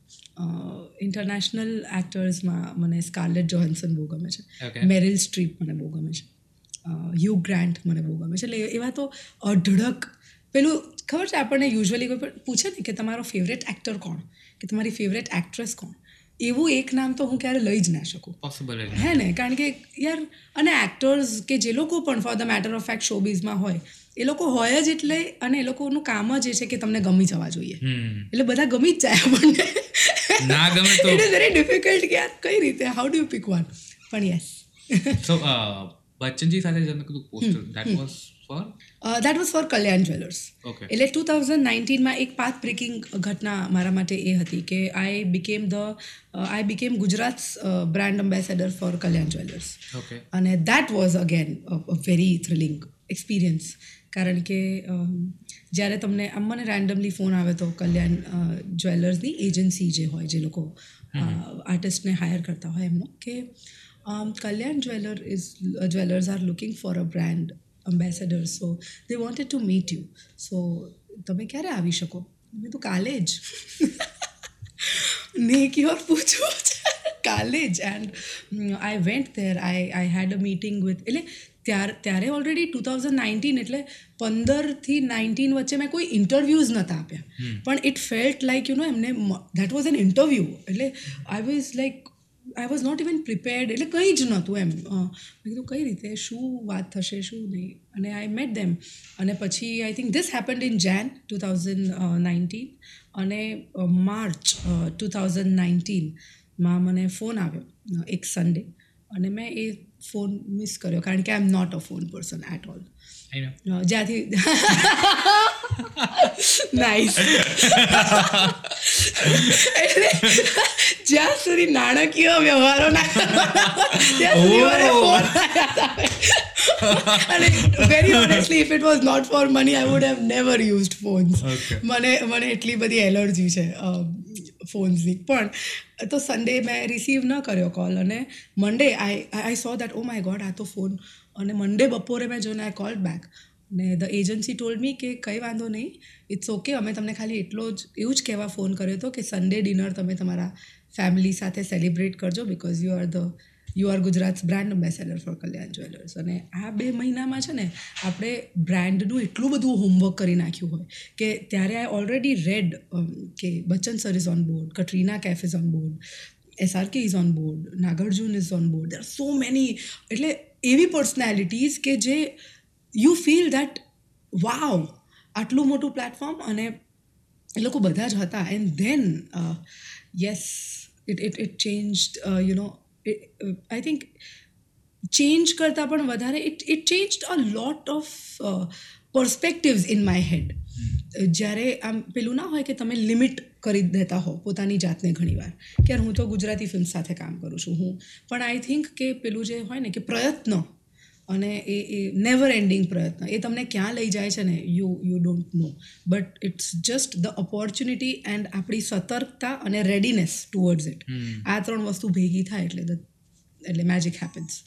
ઇન્ટરનેશનલ એક્ટર્સમાં મને સ્કાર્લેટ જોહન્સન બહુ ગમે છે મેરિલ સ્ટ્રીપ મને બહુ ગમે છે યુ ગ્રાન્ટ મને બહુ ગમે છે. એટલે એવા તો અઢળક. પેલું ખબર છે આપણને યુઝ્યુઅલી કોઈ પણ પૂછે ને કે તમારો ફેવરેટ એક્ટર કોણ? કે તમારી ફેવરેટ એક્ટ્રેસ કોણ? એવું એક નામ તો હું ક્યારે લઈ જ ના શકું. પોસિબલ હે ને? કારણ કે યાર અને એક્ટર્સ કે જે લોકો પણ for the matter of fact શોબીઝમાં હોય એ લોકો હોય જ એટલે અને એ લોકોનું કામ જ એ છે કે તમને ગમી જવા જોઈએ. એટલે બધા ગમી જ જાય આપણને. ના ગમે તો ઇટ ઇઝ વેરી ડિફિકલ્ટ કે યાર કઈ રીતે? How do you pick one પણ યસ સો બચ્ચનજી સાથે તમે કીધું poster that was for that was for Kalyan jewellers એટલે ટુ થાઉઝન્ડ નાઇન્ટીનમાં એક પાથ બ્રેકિંગ ઘટના મારા માટે એ હતી કે I became the I became Gujarat brand ambassador for Kalyan jewellers અને that was again a very thrilling experience કારણ કે જ્યારે તમને આમ મને રેન્ડમલી ફોન આવે તો કલ્યાણ જ્વેલર્સની એજન્સી જે હોય જે લોકો આર્ટિસ્ટને હાયર કરતા હોય એમનો કે um, Kalyan Jeweller uh, Jewellers are looking for a brand ambassador so they wanted to meet you. So તમે ક્યારે આવી શકો? મેં તો કાલે જ. ને એક યોર પૂછવું છે. કાલે જ. And I went there I I had a meeting with એટલે ત્યાર ત્યારે ઓલરેડી ટુ થાઉઝન્ડ નાઇન્ટીન એટલે પંદરથી નાઇન્ટીન વચ્ચે મેં કોઈ ઇન્ટરવ્યૂઝ નહોતા આપ્યા. પણ it felt like you know એમને દેટ વોઝ એન ઇન્ટરવ્યૂ એટલે I was like I was not even prepared એટલે કંઈ જ નહોતું એમ. મેં કીધું કઈ રીતે? શું વાત થશે? શું નહીં? અને આઈ મેટ દેમ અને પછી I think this happened in Jan two thousand nineteen અને માર્ચ ટુ થાઉઝન્ડ નાઇન્ટીનમાં મને ફોન આવ્યો એક સન્ડે અને મેં એ ફોન મિસ કર્યો કારણ કે I am not a phone person at all જ્યાંથી નાઇસ એટલે જ્યાં સુધી નાણાકીય વ્યવહારો ના ત્યાં સુધી મને. ફોન અને very honestly if it was not for money I would have never used phones મને મને એટલી બધી એલર્જી છે ફોન્સની પણ તો સન્ડે મેં રિસીવ ન કર્યો કોલ અને Monday I I saw that oh my god આ તો ફોન અને મંડે બપોરે મેં જોઈને આઈ કોલ બેક ને ધ એજન્સી ટોલ્ડ મી કે કંઈ વાંધો નહીં ઇટ્સ ઓકે અમે તમને ખાલી એટલો જ, એવું જ કહેવા ફોન કર્યો હતો કે સન્ડે ડિનર તમે તમારા ફેમિલી સાથે સેલિબ્રેટ કરજો because you are the you are Gujarat brand ambassador for Kalyan Jewellers અને આ બે મહિનામાં છે ને, આપણે બ્રાન્ડનું એટલું બધું હોમવર્ક કરી નાખ્યું હોય કે ત્યારે આઈ ઓલરેડી રેડ કે Bachchan sir is on board Katrina Kaif is on board SRK is on board Nagarjuna is on board there are so many એટલે એવી પર્સનાલિટીઝ કે જે યુ ફીલ દેટ વાવ આટલું મોટું પ્લેટફોર્મ અને એ લોકો બધા જ હતા. And then yes it it it change you know I think change કરતાં પણ વધારે it it change a lot of perspectives in my head જ્યારે આમ પેલું ના હોય કે તમે લિમિટ કરી દેતા હો પોતાની જાતને ઘણીવાર કે યાર હું તો ગુજરાતી ફિલ્મ સાથે કામ કરું છું હું. પણ આઈ થિંક કે પેલું જે હોય ને કે પ્રયત્ન અને એ એ નેવર એન્ડિંગ પ્રયત્ન એ તમને ક્યાં લઈ જાય છે ને you you don't know but it's just the opportunity and આપણી સતર્કતા અને રેડીનેસ ટુવર્ડ્સ ઇટ આ ત્રણ વસ્તુ ભેગી થાય એટલે એટલે magic happens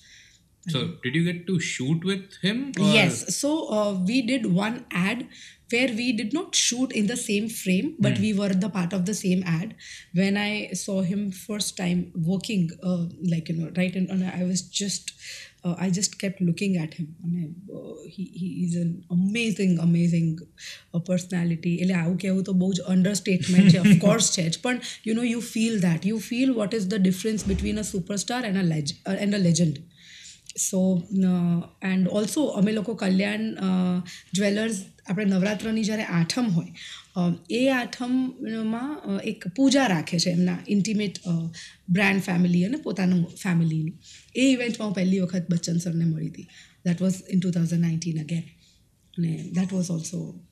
So, did you get to shoot with him? or- Yes. So uh, we did one ad where we did not shoot in the same frame, but mm. we were the part of the same ad. When I saw him first time working, uh, like you know, right, and, and I was just. Uh, I just kept looking at him. અને uh, he, he is an amazing, amazing uh, personality. એટલે આવું કહેવું તો બહુ જ અંડરસ્ટેટમેન્ટ છે of course છે જ પણ you know you feel that you feel what is the difference between a superstar and a ledge and a legend so and also અમે લોકો કલ્યાણ જ્વેલર્સ આપણે નવરાત્રની જ્યારે આઠમ હોય એ આઠમમાં એક પૂજા રાખે છે એમના ઇન્ટિમેટ બ્રાન્ડ ફેમિલી અને પોતાનું ફેમિલીની એ ઇવેન્ટમાં હું પહેલી વખત બચ્ચન સરને મળી હતી. That was in two thousand nineteen again અને that was also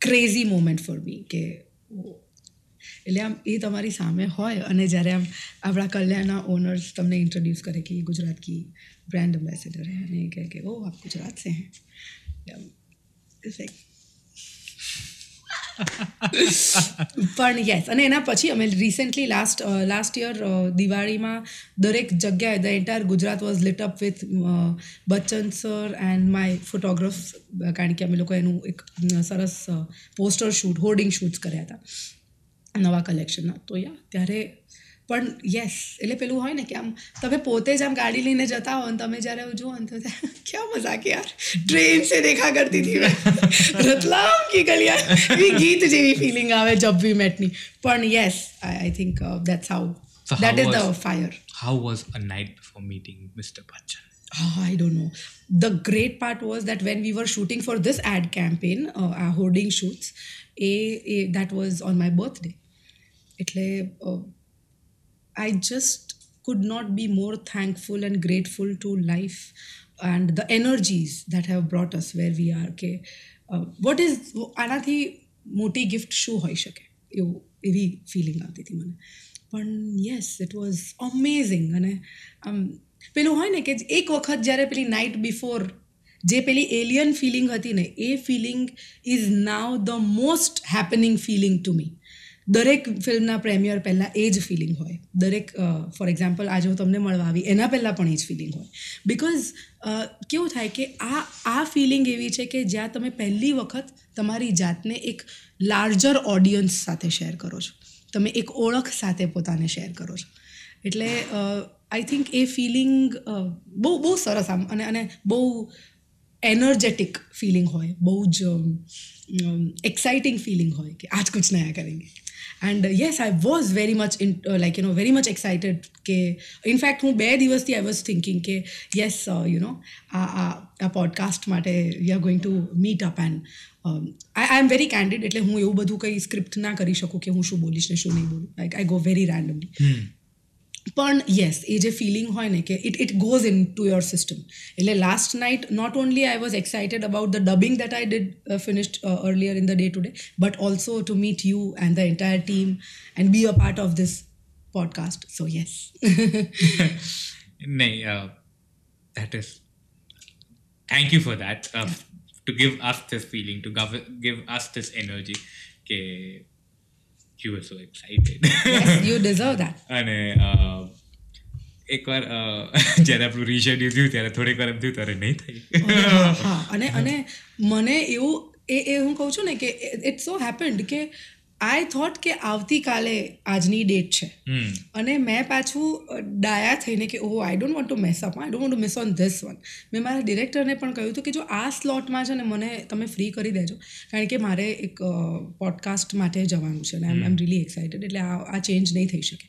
crazy moment for me કે એટલે આમ એ તમારી સામે હોય અને જ્યારે આમ આપણા કલ્યાણના ઓનર્સ તમને ઇન્ટ્રોડ્યુસ કરે કે ગુજરાત કી બ્રાન્ડ એમ્બેસેડર હે અને એ કહે કે ઓ આપ ગુજરાત સે હે. પણ યસ અને એના પછી અમે રિસેન્ટલી લાસ્ટ લાસ્ટ યર દિવાળીમાં દરેક જગ્યાએ the entire Gujarat was lit up with Bachchan sir and my photographs કારણ કે અમે લોકો એનું એક સરસ પોસ્ટર શૂટ હોર્ડિંગ શૂટ્સ કર્યા હતા, નવા કલેક્શનના તો યા, ત્યારે પણ યસ એટલે પેલું હોય ને કે આમ તમે પોતે જ આમ ગાડી લઈને જતા હો અને તમે જ્યારે જુઓ ને તો ક્યાં મજાક યાર ટ્રેન સે દેખા કરતી હતી મેં. રતલામ કી ગલિયા એવી ગીત જેવી ફિલિંગ આવે જબ વી મેટની પણ yes I think that's how that is the fire How was a night before meeting Mr. Bachchan? Oh, I don't know. The great part was that when we were shooting for this ad campaign, uh, our hoarding shoots, a, a, that was on my birthday. એટલે uh, I just could not be more thankful and grateful to life and the energies that have brought us where we are. કે what is આનાથી મોટી gift શું હોઈ શકે એવું એવી feeling આવતી હતી મને પણ યસ ઇટ વોઝ અમેઝિંગ અને આમ પેલું હોય ને કે એક વખત જ્યારે પેલી નાઇટ બિફોર જે પેલી એલિયન ફિલિંગ હતી ને, એ feeling is now the most happening feeling to me દરેક ફિલ્મના પ્રેમિયર પહેલાં એ જ ફિલિંગ હોય. દરેક ફોર એક્ઝામ્પલ આજે હું તમને મળવા આવી, એના પહેલાં પણ એ જ ફિલિંગ હોય. બિકોઝ કેવું થાય કે આ આ ફિલિંગ એવી છે કે જ્યાં તમે પહેલી વખત તમારી જાતને એક લાર્જર ઓડિયન્સ સાથે શેર કરો છો. તમે એક ઓળખ સાથે પોતાને શેર કરો છો. એટલે આઈ થિંક એ ફિલિંગ બહુ બહુ સરસ આમ, અને અને બહુ એનર્જેટિક ફિલિંગ હોય. બહુ જ એક્સાઇટિંગ ફિલિંગ હોય કે આજ કુછ નયા કરેંગે. And yes I was very much in like you know very much excited કે ઇનફેક્ટ હું બે દિવસથી આઈ વોઝ થિંકિંગ કે યસ યુ નો આ આ પોડકાસ્ટ માટે we are going to meet up and I I am very candid એટલે હું એવું બધું કંઈ સ્ક્રિપ્ટ ના કરી શકું કે હું શું બોલીશ ને શું નહીં બોલું. Like I go very randomly પણ યસ એ જે ફિલિંગ હોય ને કે it it goes in to your system એટલે last night not only I was excited about the dubbing that I did finished earlier in the day today but also to meet you and the entire team and be a part of this podcast so yes Nay, uh, that is. Thank you for that. Uh, To give us this feeling, to give, give us this energy. કે you were so excited. You deserve that અને એકવાર જ્યારે આપણું રિશેડ્યુલ થયું ત્યારે થોડીક વાર એમ થયું ત્યારે નહીં થયું અને અને મને એવું એ એ હું કહું છું ને કે ઇટ સો હેપન્ડ કે આઈ થોટ કે આવતીકાલે આજની ડેટ છે. અને મેં પાછું ડાયા થઈને કે ઓહ I don't want to mess up I don't want to miss on this one મેં મારા ડિરેક્ટરને પણ કહ્યું હતું કે જો આ સ્લોટમાં છે ને મને તમે ફ્રી કરી દેજો. કારણ કે મારે એક પોડકાસ્ટ માટે જવાનું છે અને આઈ એમ રિયલી એક્સાઇટેડ એટલે આ આ ચેન્જ નહીં થઈ શકે.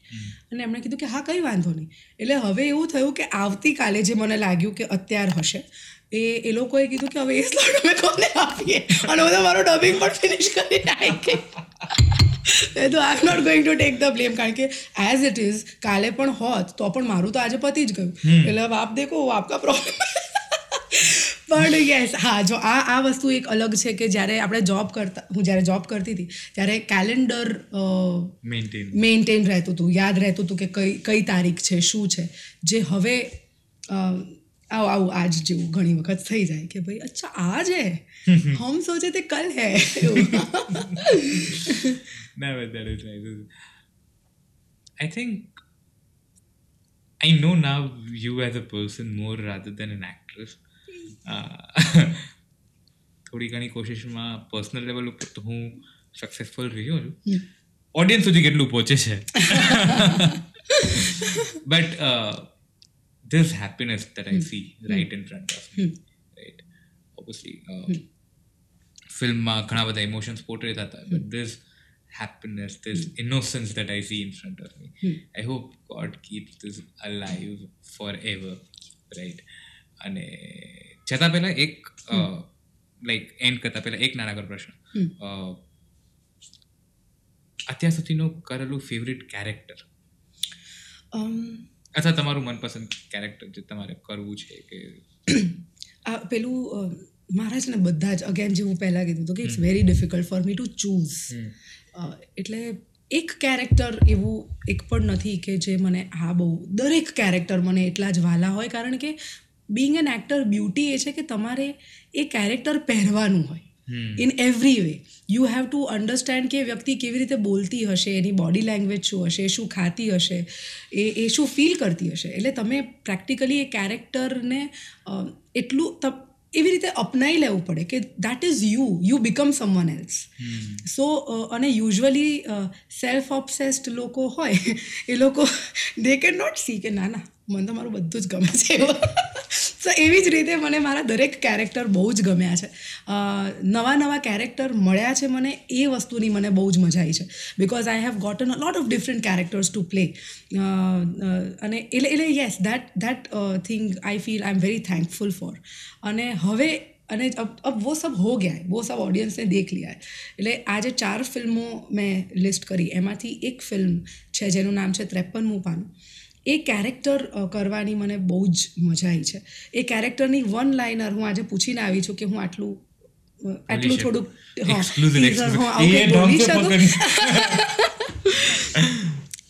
અને એમણે કીધું કે હા કંઈ વાંધો નહીં. એટલે હવે એવું થયું કે આવતીકાલે જે મને લાગ્યું કે અત્યાર હશે એ એ લોકોએ કીધું કે હવે એ સ્લોટ અમે કોને આપીએ. અને બધા મારો ડબિંગ પણ ફિનિશ કરી નાખે. તો I am not going to take the blame કારણ કે એઝ ઇટ ઇઝ કાલે પણ હોત તો પણ મારું તો આજે પતી જ ગયું. એટલે આપ દેખો આપકા પ્રોબ્લેમ પણ યસ હા જો આ આ વસ્તુ એક અલગ છે કે જ્યારે આપણે જોબ કરતા હું જ્યારે જોબ કરતી હતી ત્યારે કેલેન્ડર મેન્ટેન મેન્ટેન રહેતું હતું યાદ રહેતું હતું કે કઈ કઈ તારીખ છે શું છે. જે હવે આવું આવું આજ જેવું ઘણી વખત થઈ જાય કે ભાઈ અચ્છા આજ હે? હમ સોચે તે કલ હે. ના that is nice. I think I know now you as a person more rather than an actress. થોડી ઘણી કોશિશમાં પર્સનલ લેવલ ઉપર તો હું સક્સેસફુલ રહ્યો છું. ઓડિયન્સ સુધી કેટલું પહોંચે છે? But this happiness that I see right in front of me, right? Obviously, uh, ફિલ્મમાં ઘણા બધા ઇમોશન્સ પોર્ટ્રે થતા but this happiness, this innocence that I see in front of me. I hope God keeps this alive forever, right? અને છતાં પહેલાં એક like and કરતાં પહેલાં એક નાનકડો પ્રશ્ન અત્યાર સુધીનું કરેલું ફેવરિટ કેરેક્ટર અથવા તમારું મનપસંદ કેરેક્ટર જે તમારે કરવું છે કે આ પેલું મારા છે ને બધા જ અગેન જેવું પહેલાં કીધું હતું કે it's very difficult for me to choose એટલે એક કેરેક્ટર એવું એક પણ નથી કે જે મને હા બહુ દરેક કેરેક્ટર મને એટલા જ વાલા હોય. કારણ કે બિંગ એન એક્ટર બ્યુટી એ છે કે તમારે એ કેરેક્ટર પહેરવાનું હોય. In every way you have to understand કે વ્યક્તિ કેવી રીતે બોલતી હશે એની બોડી લેંગ્વેજ શું હશે શું ખાતી હશે એ એ શું ફીલ કરતી હશે. એટલે તમે પ્રેક્ટિકલી એ કેરેક્ટરને એટલું એવી રીતે અપનાવી લેવું પડે કે that is you you become someone else so અને યુઝઅલી સેલ્ફ ઓબ્સેસ્ડ લોકો હોય એ લોકો દે કેન નોટ સી કે ના ના મને તો મારું બધું જ ગમે છે સો એવી જ રીતે મને મારા દરેક કેરેક્ટર બહુ જ ગમ્યા છે અ, નવા નવા કેરેક્ટર મળ્યા છે મને એ વસ્તુની મને બહુ જ મજા આવી છે because I have gotten a lot of different characters to play અને એટલે એટલે yes that that thing I feel I am very thankful for અને હવે અને अब अब वो सब हो गया है वो सब ऑडियंस ने देख लिया है એટલે આજે ચાર ફિલ્મો મેં લિસ્ટ કરી એમાંથી એક ફિલ્મ છે જેનું નામ છે ત્રેપનમું પાનું એ કેરેક્ટર કરવાની મને બહુ જ મજા આવી છે. એ કેરેક્ટરની વન લાઇનર હું આજે પૂછીને આવી છું કે હું આટલું આટલું થોડુંક બોલી શકું?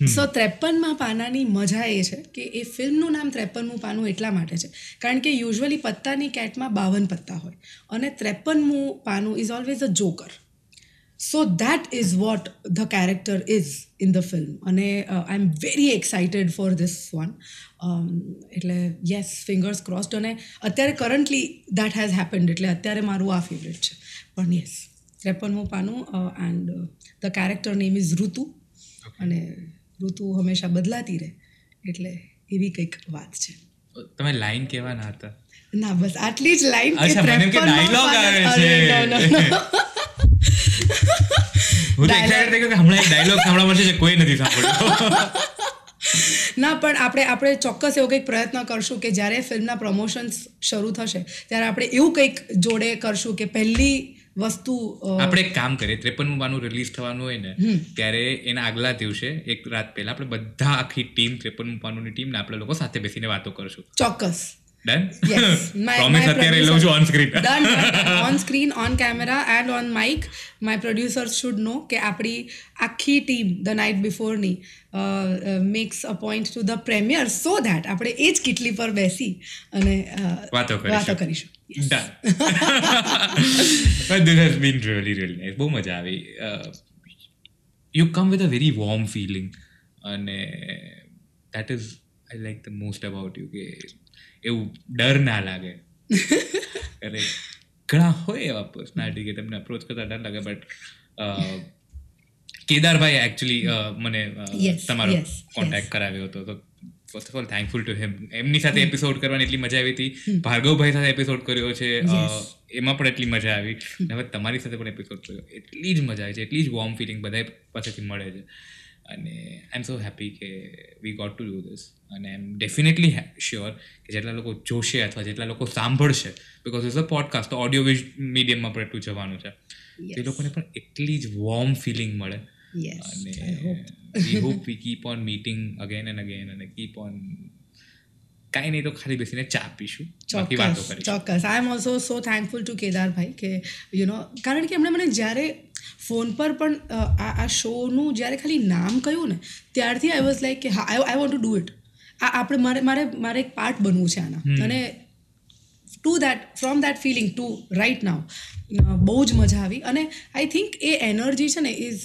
સો ત્રેપનમાં પાનાની મજા એ છે કે એ ફિલ્મનું નામ ત્રેપનમું પાનું એટલા માટે છે. કારણ કે યુઝ્યુઅલી પત્તાની કેટમાં બાવન પત્તા હોય. અને ત્રેપનમું પાનું is always a joker so that is what the character is in the film અને I am very excited for this one એટલે યસ ફિંગર્સ ક્રોસ્ડ અને અત્યારે કરન્ટલી દેટ હેઝ હેપન્ડ એટલે અત્યારે મારું આ ફેવરેટ છે. પણ યસ ત્રેપનમું પાનું and the character name is Ritu. અને ઋતુ હંમેશા બદલાતી રહે. એટલે એવી કંઈક વાત છે. તમે લાઈન કહેવાના હતા? ના બસ આટલી જ લાઈન કે ડાયલોગ આવે છે. હું તો excited થઈ ગયો કે હમણાં એક ડાયલોગ સાંભળવા મળશે જે કોઈ નથી સાંભળ્યો. ના પણ આપણે આપણે ચોક્કસ એવો કંઈક પ્રયત્ન કરશું કે જ્યારે ફિલ્મના પ્રમોશન્સ શરૂ થશે ત્યારે આપણે એવું કંઈક જોડે કરશું કે પહેલી વસ્તુ આપણે એક કામ કરીએ ત્રેપનમું બાનું રિલીઝ થવાનું હોય ને ત્યારે એના આગલા દિવસે એક રાત પહેલા આપણે બધા આખી ટીમ ત્રેપનમું બાનુંની ટીમ ને આપણે લોકો સાથે બેસીને વાતો કરશું. ચોક્કસ. Done Yes. My- પ્રોમિસ અત્યારે લઉં છું on screen Done, done. on screen, on camera and on mic. My producers should know કે આપણી આખી team the night બિફોરની makes a point to the premiere so that આપણે એ જ કિટલી પર બેસી અને વાતો કરીશું. વાતો કરીશું done but this has really really really બહુ મજા આવી you come with a very warm feeling અને that is I like the most about you કે એવું ડર ના લાગે. એટલે ઘણા હોય એવા પર્સનાલિટી કે તમને અપ્રોચ કરતા ડર લાગે બટ કેદારભાઈ એકચ્યુઅલી મને તમારો કોન્ટેક્ટ કરાવ્યો હતો. તો first of all thankful to him એમની સાથે એપિસોડ કરવાની એટલી મજા આવી હતી. ભાર્ગવભાઈ સાથે એપિસોડ કર્યો છે. એમાં પણ એટલી મજા આવી. હવે તમારી સાથે પણ એપિસોડ કર્યો. એટલી જ મજા આવી છે એટલી જ વોર્મ ફિલિંગ બધા પાસેથી મળે છે. અને આઈ એમ સો હેપી કે we got to do this અને આઈ એમ ડેફિનેટલી શ્યોર કે જેટલા લોકો જોશે અથવા જેટલા લોકો સાંભળશે બિકોઝ ઇઝ અ પોડકાસ્ટ તો ઓડિયો વિઝ મીડિયમમાં પણ એટલું જવાનું છે. તે લોકોને પણ એટલી જ વોર્મ ફિલિંગ મળે. અને we hope we keep on meeting again and again અને કીપ ઓન કાંઈ નહીં તો ખાલી બેસીને ચા પીશું. ચોક્કસ ચોક્કસ. I am also so thankful to કેદારભાઈ કે યુ નો કારણ કે એમણે મને જ્યારે ફોન પર પણ આ આ શોનું જ્યારે ખાલી નામ કહ્યું ને ત્યારથી આઈ વોઝ લાઈક કે હા I want to do it આ આપણે મારે મારે મારે એક પાર્ટ બનવું છે આના. અને to that from that feeling to right now બહુ જ મજા આવી. અને આઈ થિંક એ એનર્જી છે ને ઇઝ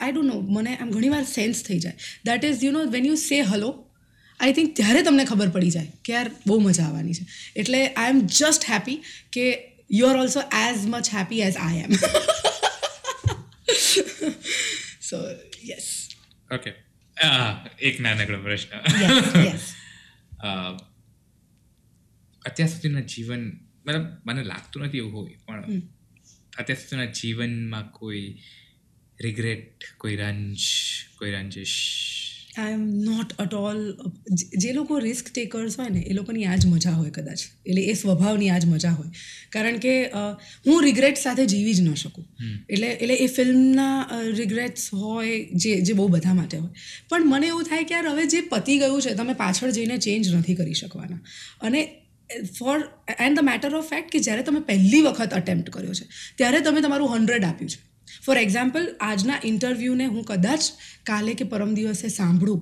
આઈ ડોન્ટ નો મને આમ ઘણીવાર સેન્સ થઈ જાય. That is you know when you say hello I think ત્યારે તમને ખબર પડી જાય કે યાર બહુ મજા આવવાની છે. એટલે આઈ એમ જસ્ટ હેપી કે you are also as much happy as I am so yes okay એક નાનકડો પ્રશ્ન. અત્યાર સુધીના જીવન મતલબ મને લાગતું નથી એવું હોય પણ અત્યાર સુધીના જીવનમાં કોઈ રિગ્રેટ કોઈ રંજ કોઈ રંજિશ? આઈ એમ નોટ અટ ઓલ. જે લોકો રિસ્ક ટેકર્સ હોય ને એ લોકોની આ જ મજા હોય કદાચ. એટલે એ સ્વભાવની આ જ મજા હોય. કારણ કે હું રિગ્રેટ સાથે જીવી જ ન શકું. એટલે એટલે એ ફિલ્મના રિગ્રેટ્સ હોય જે જે બહુ બધા માટે હોય. પણ મને એવું થાય કે યાર હવે જે પતી ગયું છે તમે પાછળ જઈને ચેન્જ નથી કરી શકવાના. અને for and the matter of fact કે જ્યારે તમે પહેલી વખત અટેમ્પ્ટ કર્યો છે ત્યારે તમે તમારું હંડ્રેડ આપ્યું છે. ફોર એક્ઝામ્પલ આજના ઇન્ટરવ્યૂને હું કદાચ કાલે કે પરમ દિવસે સાંભળું.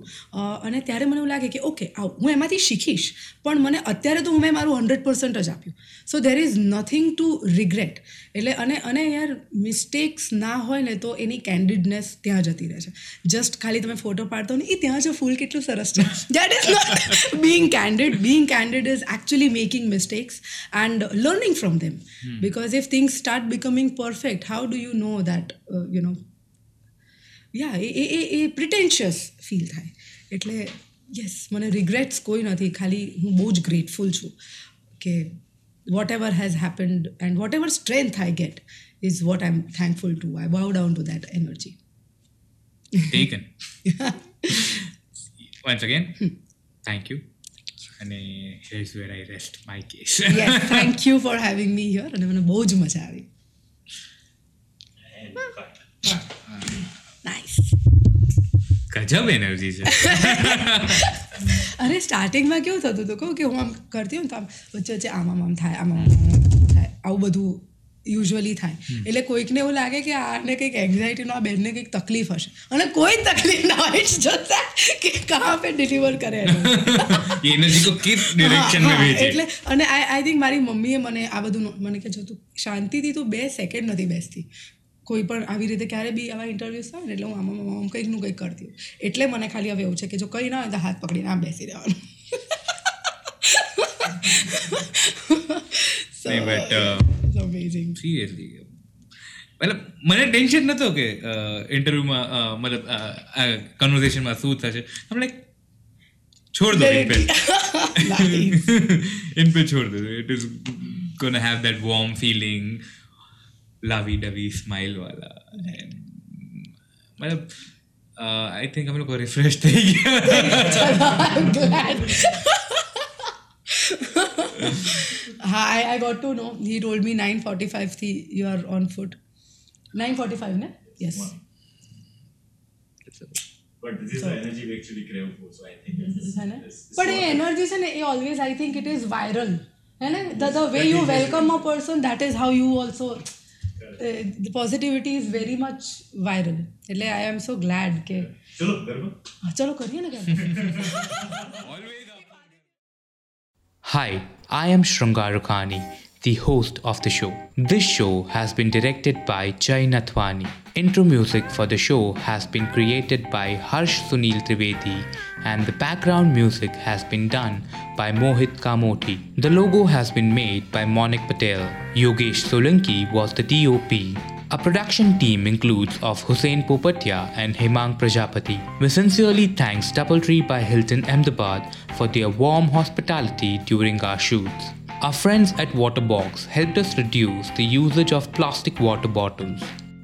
અને ત્યારે મને એવું લાગે કે ઓકે આવ હું એમાંથી શીખીશ. પણ મને અત્યારે તો હું મેં મારું હંડ્રેડ પર્સન્ટ જ આપ્યું. So there is nothing to regret એટલે અને અને યાર મિસ્ટેક્સ ના હોય ને તો એની કેન્ડિડનેસ ત્યાં જતી રહે છે. જસ્ટ ખાલી તમે ફોટો પાડતો ને એ ત્યાં જો ફૂલ કેટલું સરસ છે. That is not being candid being candid is actually making mistakes and learning from them because if things start becoming perfect how do you know that you know ya એ એ એ એ પ્રિટેન્શિયસ ફીલ થાય. એટલે yes મને regrets કોઈ નથી. ખાલી હું બહુ જ ગ્રેટફુલ છું કે what ever has happened and what ever strength I get is what I am thankful to I bow down to that energy taken once again thank you અને here is where I rest my case yes thank you for having me here અને મને બહુ જ મજા આવી. Nice ગજબ energy છે. અરે સ્ટાર્ટિંગમાં કેવું થતું હતું? કહું કે હું આમ કરતી હોઉં તો આમ વચ્ચે વચ્ચે આમ આમ થાય આમ થાય. આવું બધું યુઝ્યુઅલી થાય. એટલે કોઈકને એવું લાગે કે આને કંઈક એન્ઝાઇટીનો આ બેનને કંઈક તકલીફ હશે. અને કોઈ તકલીફ ના હોય જોતા કે કહાં પે ડિલિવર કરે એટલે અને આઈ આઈ થિંક મારી મમ્મીએ મને આ બધું મને કે જો તું શાંતિથી તું બે સેકન્ડ નથી બેસતી. કોઈ પણ આવી રીતે ક્યારે બી આવા ઇન્ટરવ્યૂઝ થાય ને એટલે હું આમાં આમ કંઈકનું કંઈક કરતી હોઉં. એટલે મને ખાલી હવે એવું છે કે જો કંઈ ના હોય તો હાથ પકડીને આમ બેસી રહેવાનું. સિરિયસલી uh, um, મને ટેન્શન નહોતો કે ઇન્ટરવ્યુમાં મતલબ કન્વર્ઝેશનમાં શું થશે. તમને છોડ દો ઇન પે ઇન પે છોડ દો. It is gonna have that warm feeling लावी डवी स्माइल वाला मतलब आई थिंक हम लोग को refresh Hi, I got to know. He told me 9:45 thi, you are on foot. 9:45, ne? Yes. Wow. But this is so, the energy we actually crave for, so I think this is, this, this But ये energy से ना ये always I think it is viral. है ना the, the way you welcome a person that is how you also the positivity is very much viral એટલે I am so glad કે ચલો કરીએ ને હાય આઈ એમ am Shrungar Rukhani, the host of the show. This show has been directed by Jay Nathwani. Intro music for the show has been created by Harsh Sunil Trivedi, and the background music has been done by Mohit Kamoti. The logo has been made by Monik Patel. Yogesh Solanki was the DOP. A production team includes of Hussein Popatia and Hemang Prajapati. We sincerely thanks Doubletree by Hilton Ahmedabad for their warm hospitality during our shoots. Our friends at Waterbox helped us reduce the usage of plastic water bottles.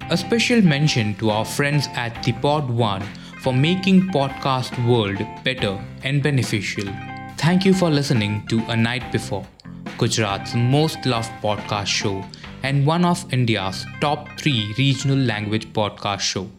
A special mention to our friends at The Pod One for making podcast world better and beneficial. Thank you for listening to A Night Before, Gujarat's most loved podcast show and one of India's top 3 regional language podcast show.